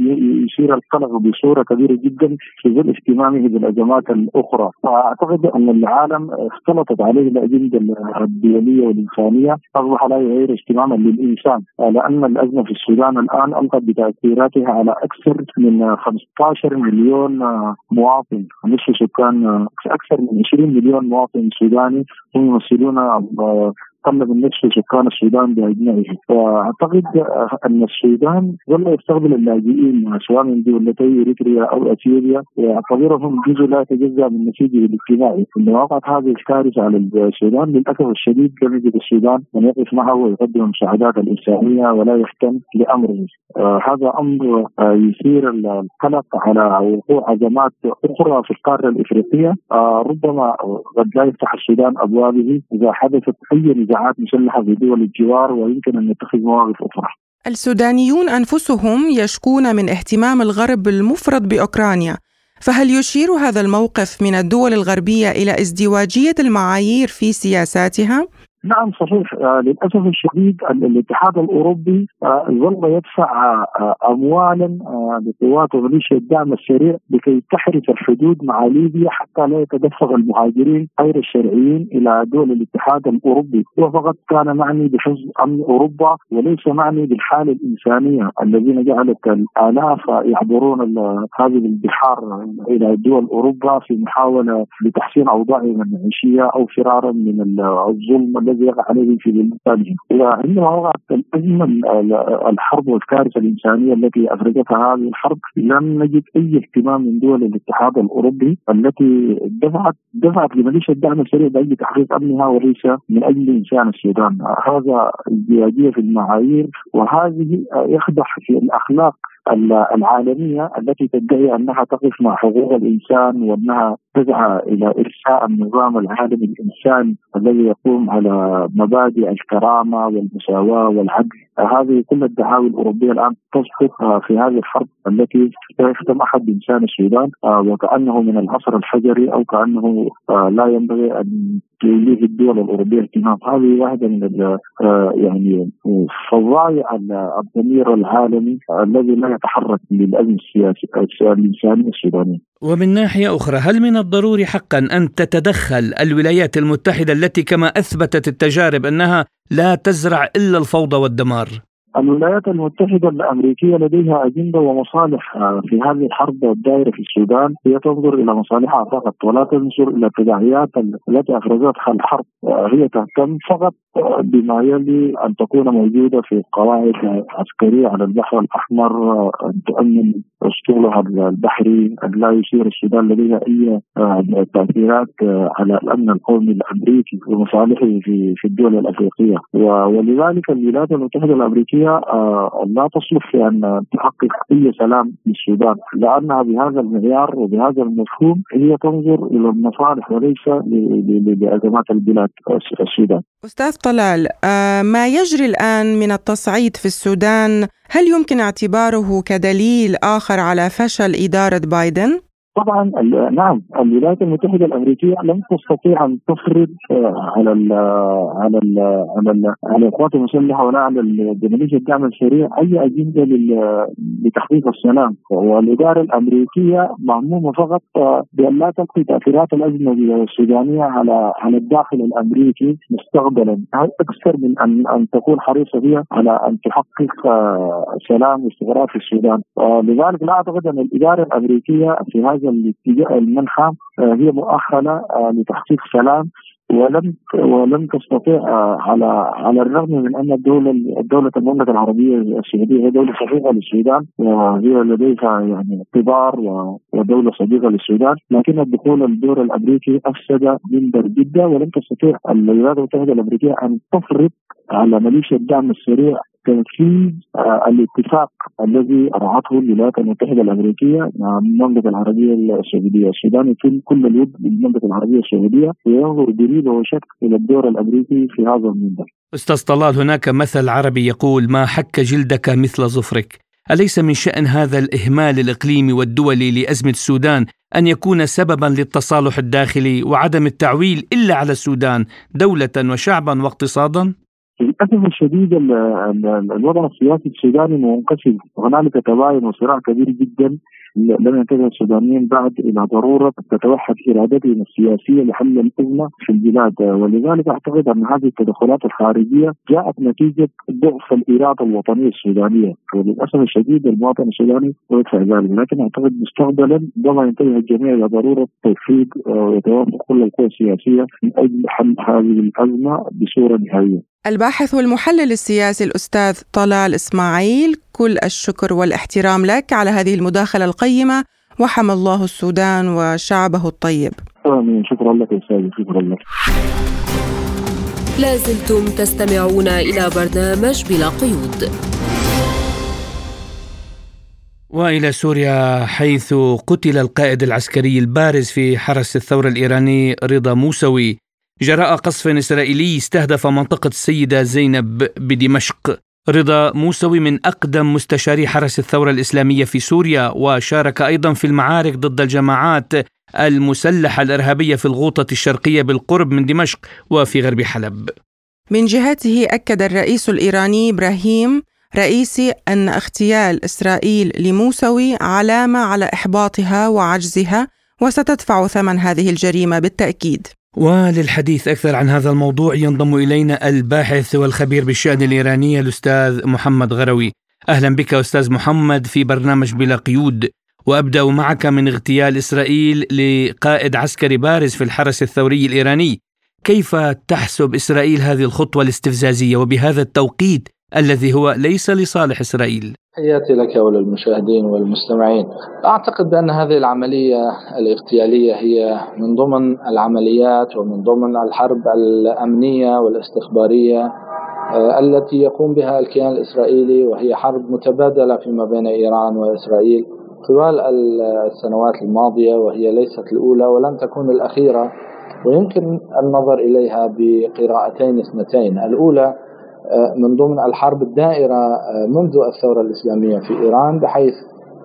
يثير القلق بصورة كبيرة جدا في ظل اهتمامه بالأزمات الأخرى. فأعتقد أن العالم اختلطت عليه الأجندة الدوليه والإنسانية أصبح لا يغير اهتماما للإنسان. لأن الأزمة في السودان الآن ألقت بتأثيراتها على أكثر من 15 مليون مواطن. نصف سكان أكثر من 20 مليون مواطن سوداني هم يمثلون قل من نصف سكان السودان باجمعه واعتقد أن السودان ظل يستقبل اللاجئين سواء من دولتي إريتريا أو أثيوبيا. ويعتبرهم جزء لا يتجزأ من نسيجه الاجتماعي. عندما وقعت هذه الكارثة على السودان للأسف الشديد لم يجد السودان من يقف معه ويقدم المساعدات الإنسانية ولا يهتم لأمره. آه هذا أمر آه يثير القلق على وقوع ازمات أخرى في القارة الإفريقية. آه ربما قد لا يفتح السودان أبوابه إذا حدثت أي نزاعات مسلحة في دول الجوار ويمكن أن نتخذ مواقف أخرى. السودانيون أنفسهم يشكون من اهتمام الغرب المفرط بأوكرانيا، فهل يشير هذا الموقف من الدول الغربية إلى ازدواجية المعايير في سياساتها؟ نعم صحيح. آه للأسف الشديد الاتحاد الأوروبي آه ظل يدفع آه اموالا لقوات وميليشيا الدعم السريع لكي تحرس الحدود مع ليبيا حتى لا يتدفق المهاجرين غير الشرعيين إلى دول الاتحاد الأوروبي. هو فقط كان معني بحفظ أمن أوروبا وليس معني بالحاله الإنسانية الذين جعلت الآلاف يعبرون هذه البحار إلى دول أوروبا في محاولة لتحسين أوضاعهم المعيشيه أو فرارا من الظلم الذي يقع عليه في بلدانهم وعندما وقعت الأزمة الحرب والكارثة الإنسانية التي افرجتها هذه الحرب لم نجد أي اهتمام من دول الاتحاد الأوروبي التي دفعت دفعت لميليشيا الدعم السريع باجل تحقيق أمنها وليس من أجل إنسان السودان. هذا ازدواجيه في المعايير وهذه يخدح في الأخلاق العالمية التي تدعي أنها تقف مع حقوق الإنسان وأنها تسعى إلى إرساء النظام العالمي الانساني الذي يقوم على مبادئ الكرامة والمساواة والعدل. هذه كل الدعاوي الأوروبية الآن تسقط في هذه الحرب التي لا يختم احد بانسان السودان وكأنه من العصر الحجري أو كأنه لا ينبغي أن توليه الدول الأوروبية اهتمام هذه واحدة من يعني فظايع الضمير العالمي الذي لا يتحرك للأزمة السياسية الإنسانية السودانية. ومن ناحية أخرى هل من الضروري حقا أن تتدخل الولايات المتحدة التي كما أثبتت التجارب أنها لا تزرع إلا الفوضى والدمار؟ الولايات المتحدة الأمريكية لديها أجندة ومصالح في هذه الحرب الدائرة في السودان هي تنظر إلى مصالحها فقط ولا تنظر إلى التداعيات التي أفرزتها الحرب هي تهتم فقط بما يلي أن تكون موجودة في قواعد عسكرية على البحر الأحمر تؤمن اسطولها البحري لا يصير السودان لديها أي تأثيرات على الأمن القومي الأمريكي ومصالحه في في الدول الأفريقية ولذلك الولايات المتحدة الأمريكية لا تصلح في أن تحقق أي سلام للسودان لأنها بهذا المعيار وبهذا المفهوم هي تنظر إلى المصالح وليس لأزمات البلاد السودان. أستاذ طلال ما يجري الآن من التصعيد في السودان هل يمكن اعتباره كدليل آخر على فشل إدارة بايدن؟ طبعا نعم الولايات المتحدة الأمريكية لم تستطيع أن تفرض على ال على ال على ال على القوات المسلحه ولا على جماليه الدعم السريع أي أجندة لتحقيق السلام. والإدارة الأمريكية مهمومة فقط بأن لا تلقي تأثيرات الازمه السودانيه على على الداخل الأمريكي مستقبلا. أكثر من ان أن تكون حريصة فيها على أن تحقق سلام واستقرار في السودان؟ لذلك لا أعتقد أن الإدارة الأمريكية في هذا هذا الاتجاه المنحى آه، هي مؤهلة آه، لتحقيق سلام ولم ولم تستطيع آه، على على الرغم من أن الدولة الدولة المملكة العربية السعودية هي دولة صديقة للسودان وهي لديها يعني اعتبار ودولة صديقة للسودان لكن الدخول الدور الأمريكي أفسد منبر جدة ولم تستطيع الولايات المتحدة الأمريكية أن تفرض على ميليشيا الدعم السريع تنفيذ آه، الاتفاق الذي رعته الولايات المتحدة الأمريكية مع المملكة العربية السعودية، السودان يتم كل الود للمملكه العربية السعودية وينظر بريبه وشك إلى الدور الأمريكي في هذا المنبر. أستاذ طلال هناك مثل عربي يقول ما حك جلدك مثل ظفرك. أليس من شأن هذا الإهمال الإقليمي والدولي لأزمة السودان أن يكون سببا للتصالح الداخلي وعدم التعويل إلا على السودان دولة وشعبا واقتصادا؟ للأسف الشديد الوضع السياسي السوداني منقسم. هنالك تباين وصراع كبير جدا لم ينتبه السودانيين بعد إلى ضرورة تتوحد إرادتهم السياسية لحل الأزمة في البلاد. ولذلك أعتقد أن هذه التدخلات الخارجية جاءت نتيجة ضعف الإرادة الوطنية السودانية. وللأسف الشديد المواطن السوداني يدفع ذلك. لكن أعتقد مستقبلا ربما ينتبه الجميع إلى ضرورة توحيد وتوافق كل القوى السياسية من أجل حل هذه الأزمة بصورة نهائية. الباحث والمحلل السياسي الأستاذ طلال إسماعيل كل الشكر والاحترام لك على هذه المداخلة القيمة. وحمى الله السودان وشعبه الطيب. آمين. شكرا لك أستاذ. شكرا لك. لازلتم تستمعون إلى برنامج بلا قيود. وإلى سوريا حيث قتل القائد العسكري البارز في حرس الثورة الإيراني رضا موسوي. جراء قصف إسرائيلي استهدف منطقة السيدة زينب بدمشق. رضا موسوي من أقدم مستشاري حرس الثورة الإسلامية في سوريا وشارك أيضا في المعارك ضد الجماعات المسلحة الإرهابية في الغوطة الشرقية بالقرب من دمشق وفي غرب حلب. من جهته أكد الرئيس الإيراني إبراهيم رئيسي أن اغتيال إسرائيل لموسوي علامة على إحباطها وعجزها وستدفع ثمن هذه الجريمة بالتأكيد. وللحديث أكثر عن هذا الموضوع ينضم إلينا الباحث والخبير بالشأن الإيراني الأستاذ محمد غروي. أهلا بك أستاذ محمد في برنامج بلا قيود. وأبدأ معك من اغتيال إسرائيل لقائد عسكري بارز في الحرس الثوري الإيراني. كيف تحسب إسرائيل هذه الخطوة الاستفزازية؟ وبهذا التوقيت الذي هو ليس لصالح إسرائيل. تحياتي لك وللمشاهدين والمستمعين. أعتقد بأن هذه العملية الاغتيالية هي من ضمن العمليات ومن ضمن الحرب الأمنية والاستخبارية آه، التي يقوم بها الكيان الإسرائيلي وهي حرب متبادلة فيما بين إيران وإسرائيل طوال السنوات الماضية وهي ليست الأولى ولن تكون الأخيرة. ويمكن النظر إليها بقراءتين اثنتين. الأولى من ضمن الحرب الدائرة آه، منذ الثورة الإسلامية في إيران بحيث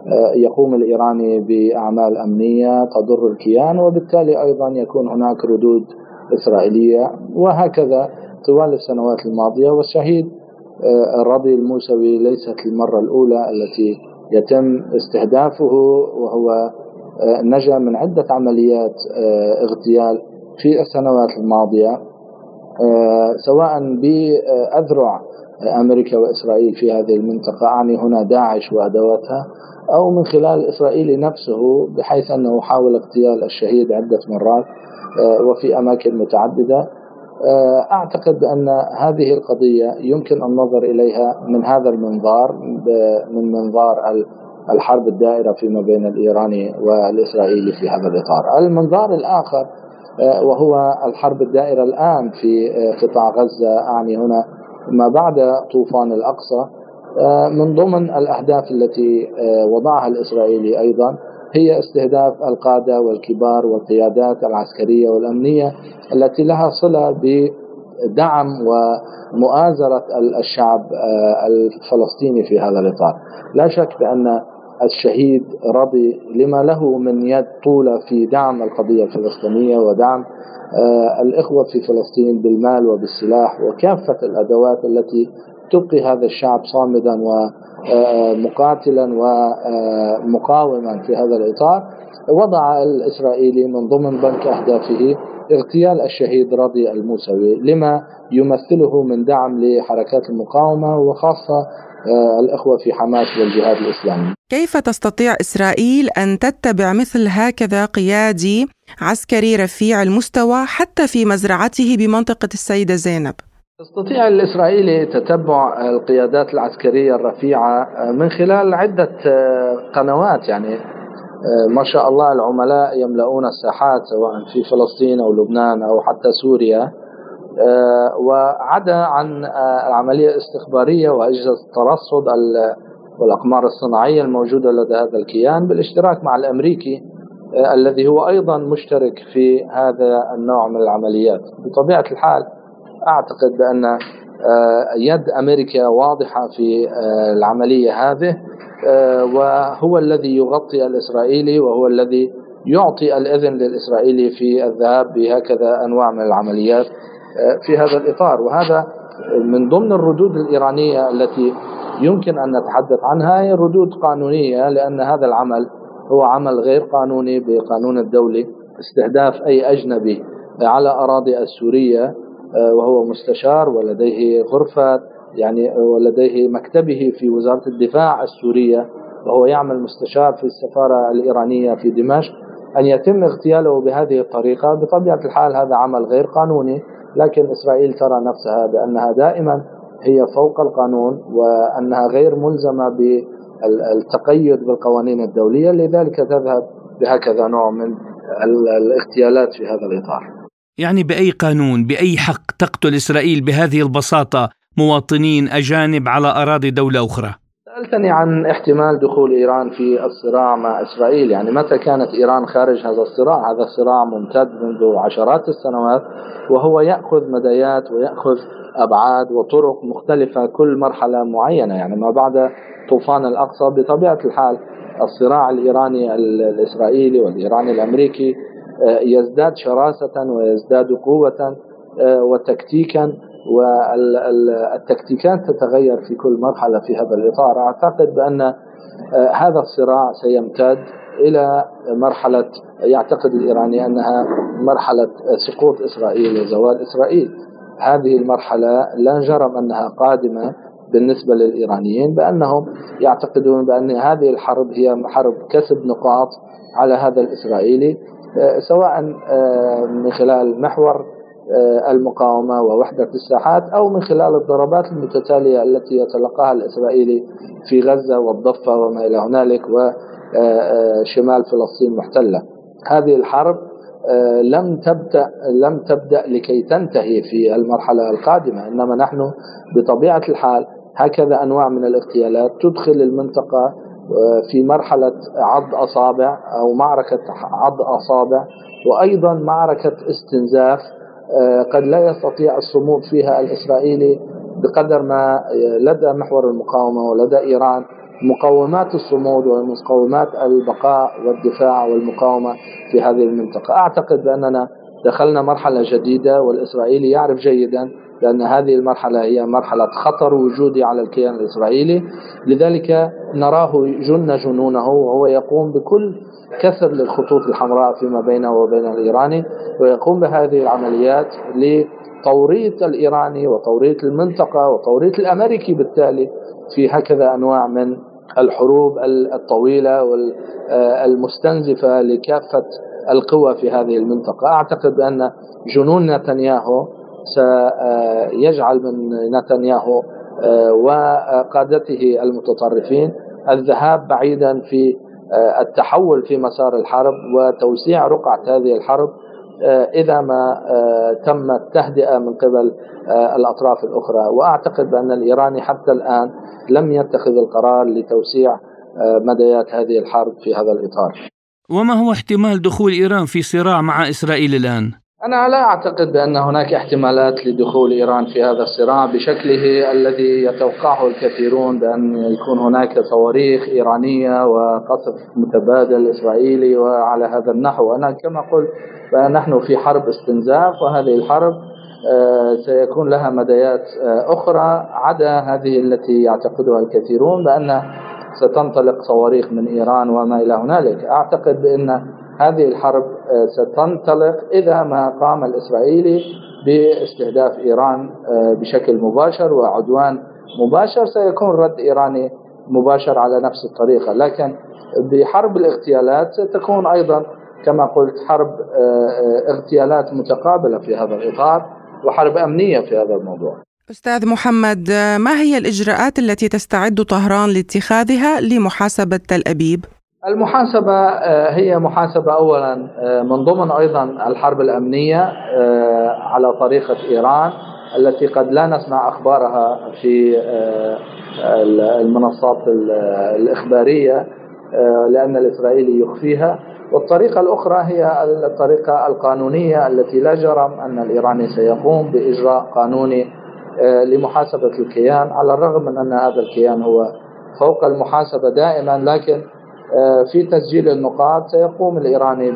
آه، يقوم الإيراني بأعمال أمنية تضر الكيان وبالتالي أيضا يكون هناك ردود إسرائيلية وهكذا طوال السنوات الماضية. والشهيد الرضي الموسوي ليست المرة الأولى التي يتم استهدافه وهو نجا من عدة عمليات اغتيال في السنوات الماضية. آه، سواء بأذرع أمريكا وإسرائيل في هذه المنطقة أعني هنا داعش وأدواتها أو من خلال إسرائيل نفسه بحيث أنه حاول اغتيال الشهيد عدة مرات آه، وفي أماكن متعددة. آه، أعتقد أن هذه القضية يمكن النظر إليها من هذا المنظار من منظار الحرب الدائرة فيما بين الإيراني والإسرائيلي في هذا الإطار. المنظار الآخر وهو الحرب الدائرة الآن في قطاع غزة أعني هنا ما بعد طوفان الأقصى. من ضمن الأهداف التي وضعها الإسرائيلي أيضا هي استهداف القادة والكبار والقيادات العسكرية والأمنية التي لها صلة بدعم ومؤازرة الشعب آه، الفلسطيني في هذا الإطار. لا شك بأن الشهيد رضي لما له من يد طولة في دعم القضية الفلسطينية ودعم آه، الإخوة في فلسطين بالمال وبالسلاح وكافة الأدوات التي تبقي هذا الشعب صامدا ومقاتلا ومقاوما في هذا الإطار. وضع الإسرائيلي من ضمن بنك أهدافه اغتيال الشهيد رضي الموسوي لما يمثله من دعم لحركات المقاومة وخاصة آه، الإخوة في حماس والجهاد الإسلامي. كيف تستطيع إسرائيل أن تتبع مثل هكذا قيادي عسكري رفيع المستوى حتى في مزرعته بمنطقة السيدة زينب؟ يستطيع الإسرائيلي تتبع القيادات العسكرية الرفيعة من خلال عدة آه، قنوات. يعني آه، ما شاء الله العملاء يملؤون الساحات سواء في فلسطين أو لبنان أو حتى سوريا. آه، وعدا عن العملية الاستخبارية وأجهزة الترصد والأقمار الصناعية الموجودة لدى هذا الكيان بالاشتراك مع الأمريكي الذي هو أيضا مشترك في هذا النوع من العمليات. بطبيعة الحال أعتقد بأن آه، يد أمريكا واضحة في آه، العملية هذه آه، وهو الذي يغطي الإسرائيلي وهو الذي يعطي الإذن للإسرائيلي في الذهاب بهكذا أنواع من العمليات. في هذا الإطار. وهذا من ضمن الردود الإيرانية التي يمكن أن نتحدث عنها. هي ردود قانونية لأن هذا العمل هو عمل غير قانوني بقانون الدولي استهداف أي أجنبي على أراضي السورية آه، وهو مستشار ولديه غرفة يعني ولديه مكتبه في وزارة الدفاع السورية وهو يعمل مستشار في السفارة الإيرانية في دمشق. أن يتم اغتياله بهذه الطريقة بطبيعة الحال هذا عمل غير قانوني. لكن إسرائيل ترى نفسها بأنها دائما هي فوق القانون وأنها غير ملزمة بالتقيد بالقوانين الدولية لذلك تذهب بهكذا نوع من الاغتيالات في هذا الإطار. يعني بأي قانون بأي حق تقتل إسرائيل بهذه البساطة مواطنين أجانب على أراضي دولة أخرى؟ سألتني عن احتمال دخول إيران في الصراع مع إسرائيل. يعني متى كانت إيران خارج هذا الصراع؟ هذا الصراع ممتد منذ عشرات السنوات وهو يأخذ مدايات ويأخذ أبعاد وطرق مختلفة كل مرحلة معينة. يعني ما بعد طوفان الأقصى بطبيعة الحال الصراع الإيراني الإسرائيلي والإيراني الأمريكي آه، يزداد شراسة ويزداد قوة آه، وتكتيكا. والتكتيكات تتغير في كل مرحلة في هذا الإطار. أعتقد بأن آه، هذا الصراع سيمتد إلى مرحلة يعتقد الإيراني أنها مرحلة سقوط إسرائيل وزوال إسرائيل. هذه المرحلة لا جرم أنها قادمة بالنسبة للإيرانيين بأنهم يعتقدون بأن هذه الحرب هي حرب كسب نقاط على هذا الإسرائيلي آه، سواء آه، من خلال محور آه، المقاومة ووحدة الساحات أو من خلال الضربات المتتالية التي يتلقاها الإسرائيلي في غزة والضفة وما إلى هنالك وشمال فلسطين المحتلة هذه الحرب لم تبدأ لم تبدأ لكي تنتهي في المرحلة القادمة إنما نحن بطبيعة الحال هكذا أنواع من الاغتيالات تدخل المنطقة في مرحلة عض أصابع أو معركة عض أصابع وأيضا معركة استنزاف آه، قد لا يستطيع الصمود فيها الإسرائيلي بقدر ما لدى محور المقاومة ولدى إيران مقومات الصمود ومقومات البقاء والدفاع والمقاومة في هذه المنطقة. أعتقد بأننا دخلنا مرحلة جديدة والإسرائيلي يعرف جيدا لأن هذه المرحلة هي مرحلة خطر وجودي على الكيان الإسرائيلي. لذلك نراه جن جنونه وهو يقوم بكل كسر للخطوط الحمراء فيما بينه وبين الإيراني ويقوم بهذه العمليات لتوريط الإيراني وتوريط المنطقة وتوريط الأمريكي بالتالي في هكذا أنواع من الحروب الطويلة والمستنزفة لكافة القوى في هذه المنطقة. أعتقد بأن جنون نتنياهو سيجعل من نتنياهو آه، وقادته المتطرفين الذهاب بعيدا في التحول في مسار الحرب وتوسيع رقعة هذه الحرب إذا ما تم التهدئة من قبل الأطراف الأخرى وأعتقد بأن الإيراني حتى الآن لم يتخذ القرار لتوسيع مديات هذه الحرب في هذا الإطار وما هو احتمال دخول إيران في صراع مع إسرائيل الآن؟ أنا لا أعتقد بأن هناك احتمالات لدخول إيران في هذا الصراع بشكله الذي يتوقعه الكثيرون بأن يكون هناك صواريخ إيرانية وقصف متبادل إسرائيلي وعلى هذا النحو. أنا كما قلت فنحن في حرب استنزاف وهذه الحرب آه، سيكون لها مدايات آه، أخرى عدا هذه التي يعتقدها الكثيرون بأن ستنطلق صواريخ من إيران وما إلى هنالك. أعتقد بأن هذه الحرب آه، ستنطلق إذا ما قام الإسرائيلي باستهداف إيران آه، بشكل مباشر وعدوان مباشر سيكون رد إيراني مباشر على نفس الطريقة لكن بحرب الاغتيالات ستكون أيضا كما قلت حرب آه، اغتيالات متقابلة في هذا الإطار وحرب أمنية في هذا الموضوع أستاذ محمد ما هي الإجراءات التي تستعد طهران لاتخاذها لمحاسبة تل أبيب؟ المحاسبة آه، هي محاسبة أولا آه، من ضمن أيضا الحرب الأمنية آه، على طريقة إيران التي قد لا نسمع أخبارها في المنصات الإخبارية لأن الإسرائيلي يخفيها. والطريقة الأخرى هي الطريقة القانونية التي لا جرم أن الإيراني سيقوم بإجراء قانوني لمحاسبة الكيان على الرغم من أن هذا الكيان هو فوق المحاسبة دائما لكن في تسجيل النقاط سيقوم الإيراني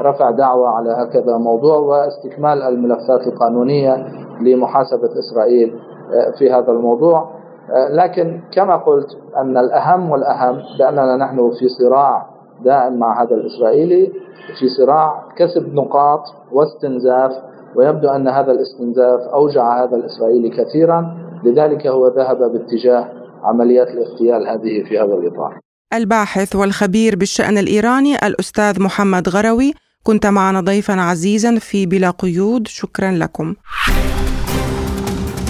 برفع دعوة على هكذا موضوع واستكمال الملفات القانونية لمحاسبة إسرائيل آه، في هذا الموضوع. آه، لكن كما قلت أن الأهم والأهم بأننا نحن في صراع دائم مع هذا الإسرائيلي في صراع كسب نقاط واستنزاف ويبدو أن هذا الاستنزاف أوجع هذا الإسرائيلي كثيرا لذلك هو ذهب باتجاه عمليات الاغتيال هذه في هذا الإطار. الباحث والخبير بالشأن الإيراني الأستاذ محمد غروي. كنت معنا ضيفا عزيزا في بلا قيود. شكرا لكم.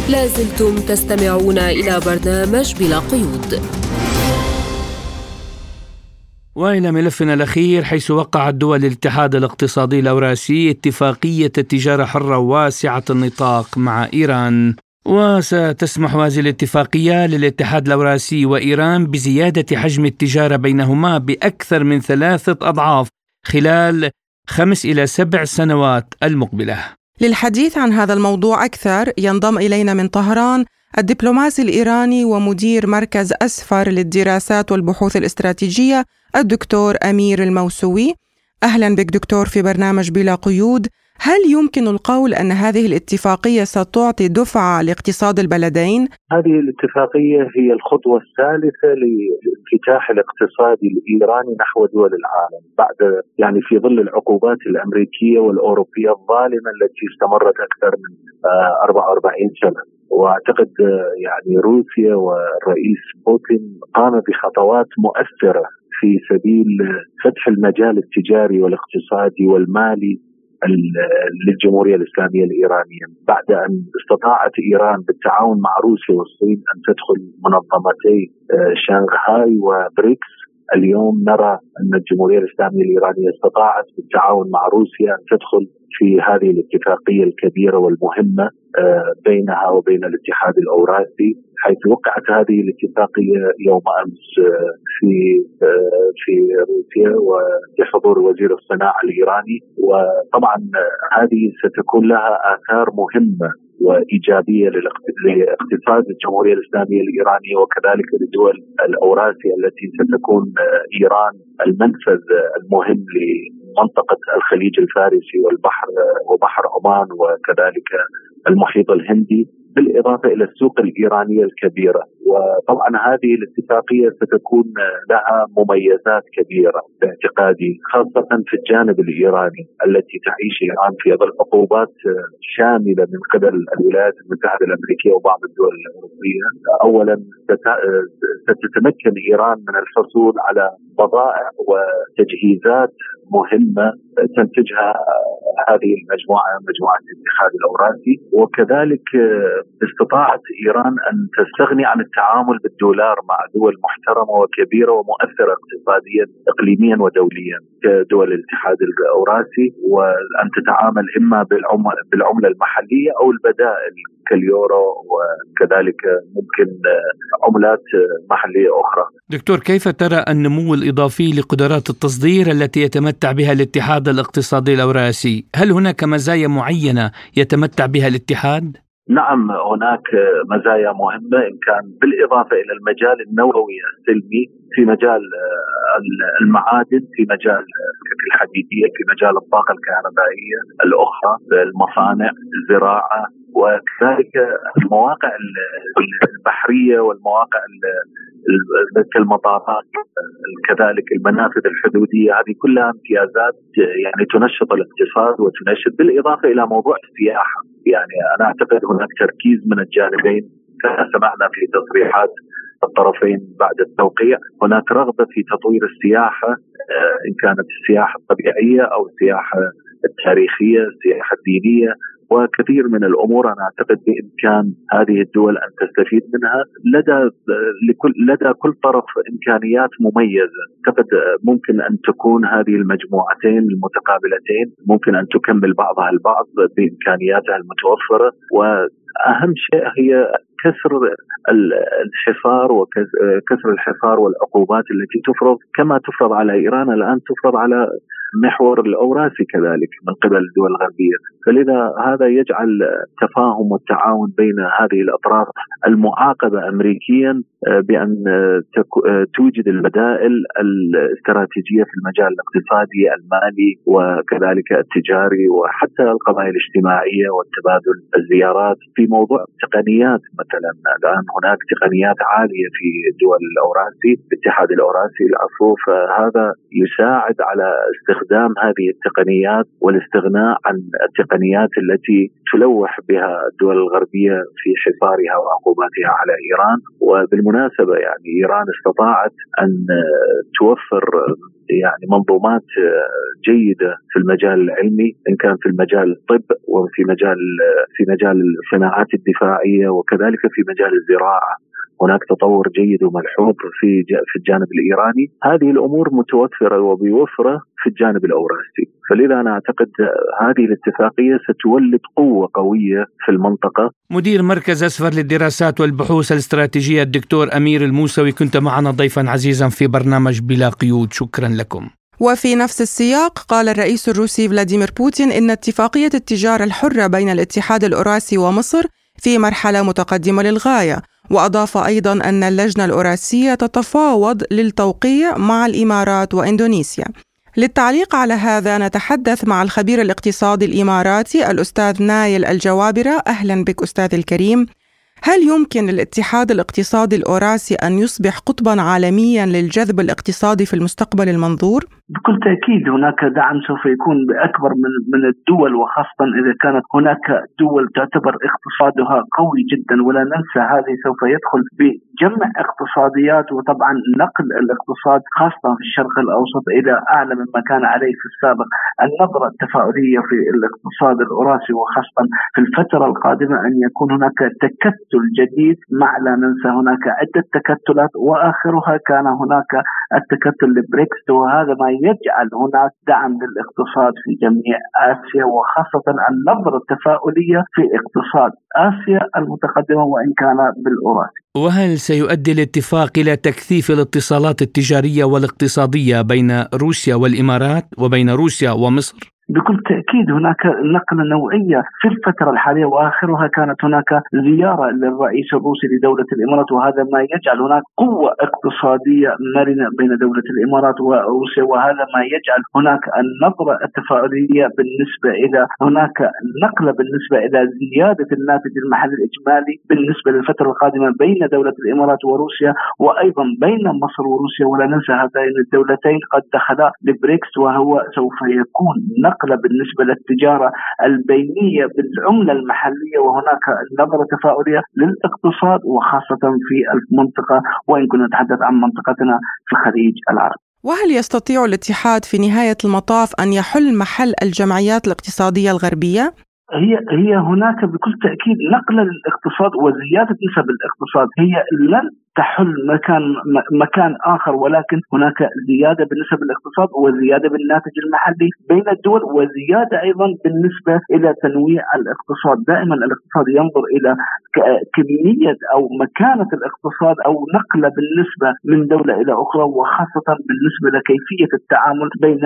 لازلتم تستمعون إلى برنامج بلا قيود. وإلى ملفنا الأخير حيث وقعت دول الاتحاد الاقتصادي الأوراسي اتفاقية تجاره حرة واسعة النطاق مع إيران. وستسمح هذه الاتفاقية للاتحاد الأوراسي وإيران بزيادة حجم التجارة بينهما بأكثر من ثلاثة أضعاف خلال خمس إلى سبع سنوات المقبلة. للحديث عن هذا الموضوع أكثر ينضم إلينا من طهران الدبلوماسي الإيراني ومدير مركز أسفر للدراسات والبحوث الاستراتيجية الدكتور أمير الموسوي. أهلا بك دكتور في برنامج بلا قيود. هل يمكن القول أن هذه الاتفاقية ستعطي دفعة لاقتصاد البلدين؟ هذه الاتفاقية هي الخطوة الثالثة للانفتاح الاقتصادي الإيراني نحو دول العالم بعد يعني في ظل العقوبات الأمريكية والأوروبية الظالمة التي استمرت أكثر من 44 آه، سنة وأعتقد آه، يعني روسيا والرئيس بوتين قام بخطوات مؤثرة في سبيل فتح المجال التجاري والاقتصادي والمالي للجمهورية الإسلامية الإيرانية. بعد أن استطاعت إيران بالتعاون مع روسيا والصين أن تدخل منظمتي آه، شانغهاي وبريكس اليوم نرى أن الجمهورية الإسلامية الإيرانية استطاعت بالتعاون مع روسيا أن تدخل في هذه الاتفاقية الكبيرة والمهمة آه، بينها وبين الاتحاد الاوراسي حيث وقعت هذه الاتفاقية يوم أمس آه، في آه، في روسيا وبحضور وزير الصناعة الإيراني. وطبعا هذه ستكون لها آثار مهمة وإيجابية لاقتصاد الجمهورية الإسلامية الإيرانية وكذلك للدول الاوراسيه التي ستكون إيران المنفذ المهم لمنطقة الخليج الفارسي والبحر وبحر عمان وكذلك المحيط الهندي. بالإضافة إلى السوق الايرانيه الكبيره وطبعا هذه الاتفاقية ستكون لها مميزات كبيرة باعتقادي خاصة في الجانب الإيراني التي تعيش ايران في ظل عقوبات شاملة من قبل الولايات المتحدة الأمريكية وبعض الدول الأوروبية. اولا ستتمكن إيران من الحصول على بضائع وتجهيزات مهمة تنتجها هذه المجموعة مجموعة الاتحاد الأوراسي. وكذلك استطاعت إيران أن تستغني عن التعامل بالدولار مع دول محترمة وكبيرة ومؤثرة اقتصاديا اقليميا ودوليا كدول الاتحاد الأوراسي. وأن تتعامل إما بالعملة المحلية أو البدائل. كاليورو وكذلك ممكن عملات محلية أخرى. دكتور كيف ترى النمو الإضافي لقدرات التصدير التي يتمتع بها الاتحاد الاقتصادي الأوراسي؟ هل هناك مزايا معينة يتمتع بها الاتحاد؟ نعم هناك مزايا مهمة إن كان بالإضافة إلى المجال النووي السلمي في مجال المعادن في مجال الحديدية في مجال الطاقة الكهربائية الأخرى المصانع الزراعة وكذلك المواقع البحرية والمواقع كالمطارات كذلك المنافذ الحدودية هذه كلها امتيازات يعني تنشط الاقتصاد وتنشط بالإضافة إلى موضوع السياحة. يعني أنا أعتقد هناك تركيز من الجانبين سمعنا في تصريحات الطرفين بعد التوقيع هناك رغبة في تطوير السياحة آه، إن كانت السياحة الطبيعية أو السياحة التاريخية، السياحة الدينية، وكثير من الأمور أنا أعتقد بإمكان هذه الدول أن تستفيد منها. لدى لكل لدى كل طرف إمكانيات مميزة، أعتقد ممكن أن تكون هذه المجموعتين المتقابلتين ممكن أن تكمل بعضها البعض بإمكانياتها المتوفرة. وأهم شيء هي كسر الحصار وكسر الحصار والعقوبات التي تفرض. كما تفرض على إيران الآن تفرض على محور الاوراسي كذلك من قبل الدول الغربية، فلذا هذا يجعل التفاهم والتعاون بين هذه الأطراف المعاقبة امريكيا بأن آه، آه، توجد البدائل الاستراتيجية في المجال الاقتصادي المالي وكذلك التجاري وحتى القضايا الاجتماعية والتبادل الزيارات في موضوع التقنيات مثلا الآن هناك تقنيات عالية في دول الأوراسي الاتحاد الأوراسي العفو. فهذا يساعد على استخدام هذه التقنيات والاستغناء عن التقنيات التي تلوح بها الدول الغربية في حصارها وعقوباتها على إيران. وبالمناسبة يعني إيران استطاعت أن توفر يعني منظومات جيدة في المجال العلمي إن كان في المجال الطب وفي مجال في مجال الصناعات الدفاعية وكذلك في مجال الزراعة. هناك تطور جيد وملحوظ في في الجانب الإيراني، هذه الأمور متوفرة وبوفرة في الجانب الأوراسي، فلذا أنا أعتقد هذه الاتفاقية ستولد قوة قوية في المنطقة. مدير مركز أسفر للدراسات والبحوث الاستراتيجية الدكتور أمير الموسوي كنت معنا ضيفا عزيزا في برنامج بلا قيود، شكرا لكم. وفي نفس السياق قال الرئيس الروسي فلاديمير بوتين إن اتفاقية التجارة الحرة بين الاتحاد الأوراسي ومصر في مرحلة متقدمة للغاية وأضاف أيضا أن اللجنة الأوراسية تتفاوض للتوقيع مع الإمارات وإندونيسيا. للتعليق على هذا نتحدث مع الخبير الاقتصادي الإماراتي الأستاذ نايل الجوابرة. أهلا بك أستاذ الكريم. هل يمكن للاتحاد الاقتصادي الأوراسي أن يصبح قطبا عالميا للجذب الاقتصادي في المستقبل المنظور؟ بكل تأكيد هناك دعم سوف يكون بأكبر من من الدول وخاصة إذا كانت هناك دول تعتبر اقتصادها قوي جدا ولا ننسى هذه سوف يدخل بجمع اقتصاديات وطبعا نقل الاقتصاد خاصة في الشرق الأوسط إلى أعلى مما كان عليه في السابق، النظره التفاؤليه في الاقتصاد الاوراسي وخاصة في الفترة القادمة أن يكون هناك تكتل جديد. مع لا ننسى هناك عدة تكتلات وآخرها كان هناك التكتل لبريكس وهذا ما يجعل هناك دعم للاقتصاد في جميع آسيا وخاصة النظره التفاؤلية في اقتصاد آسيا المتقدمة وإن كان بالأوراسي. وهل سيؤدي الاتفاق إلى تكثيف الاتصالات التجارية والاقتصادية بين روسيا والإمارات وبين روسيا ومصر؟ بكل تأكيد هناك نقلة نوعية في الفترة الحالية وآخرها كانت هناك زيارة للرئيس الروسي لدولة الإمارات وهذا ما يجعل هناك قوة اقتصادية مرنة بين دولة الإمارات وروسيا وهذا ما يجعل هناك النظرة التفاؤليه بالنسبة إلى هناك نقلة بالنسبة إلى زيادة الناتج المحلي الإجمالي بالنسبة للفترة القادمة بين دولة الإمارات وروسيا وأيضا بين مصر وروسيا. ولا ننسى هاتين الدولتين قد دخلا لبريكس وهو سوف يكون نقل نقله بالنسبة للتجارة البينية بالعملة المحلية وهناك نظرة تفاؤلية للاقتصاد وخاصة في المنطقة وإن كنا نتحدث عن منطقتنا في الخليج العربي. وهل يستطيع الاتحاد في نهاية المطاف أن يحل محل الجمعيات الاقتصادية الغربية؟ هي هي هناك بكل تأكيد نقلة للاقتصاد وزيادة نسب الاقتصاد هي لن تحل مكان مكان آخر ولكن هناك زيادة بالنسبة للاقتصاد وزيادة بالناتج المحلي بين الدول وزيادة أيضا بالنسبة إلى تنويع الاقتصاد، دائما الاقتصاد ينظر إلى كمية أو مكانة الاقتصاد أو نقلة بالنسبة من دولة إلى أخرى وخاصة بالنسبة لكيفية التعامل بين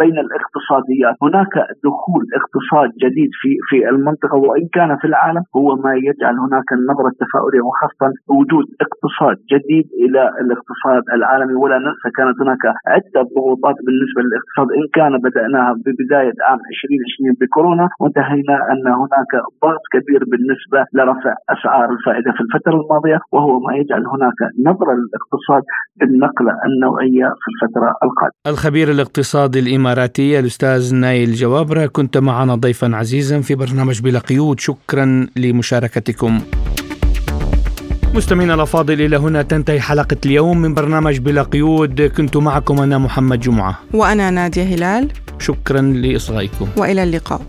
بين الاقتصاديات، هناك دخول اقتصاد جديد في في المنطقة وإن كان في العالم هو ما يجعل هناك النظرة التفاؤلية وخاصة وجود اقتصاد جديد إلى الاقتصاد العالمي ولا ننسى كانت هناك عدة ضغوطات بالنسبة للاقتصاد إن كان بدأناها ببداية عام 2020 بكورونا وانتهينا أن هناك ضغط كبير بالنسبة لرفع أسعار الفائدة في الفترة الماضية وهو ما يجعل هناك نظرة للاقتصاد بالنقله النوعية في الفترة القادمة. الخبير الاقتصادي الإماراتي الأستاذ نايل جوابرة كنت معنا ضيفا عزيزا في برنامج بلا قيود شكرا لمشاركتكم. مستمعينا الأفاضل إلى هنا تنتهي حلقة اليوم من برنامج بلا قيود. كنت معكم أنا محمد جمعة. وأنا نادية هلال. شكرا لإصغائكم. وإلى اللقاء.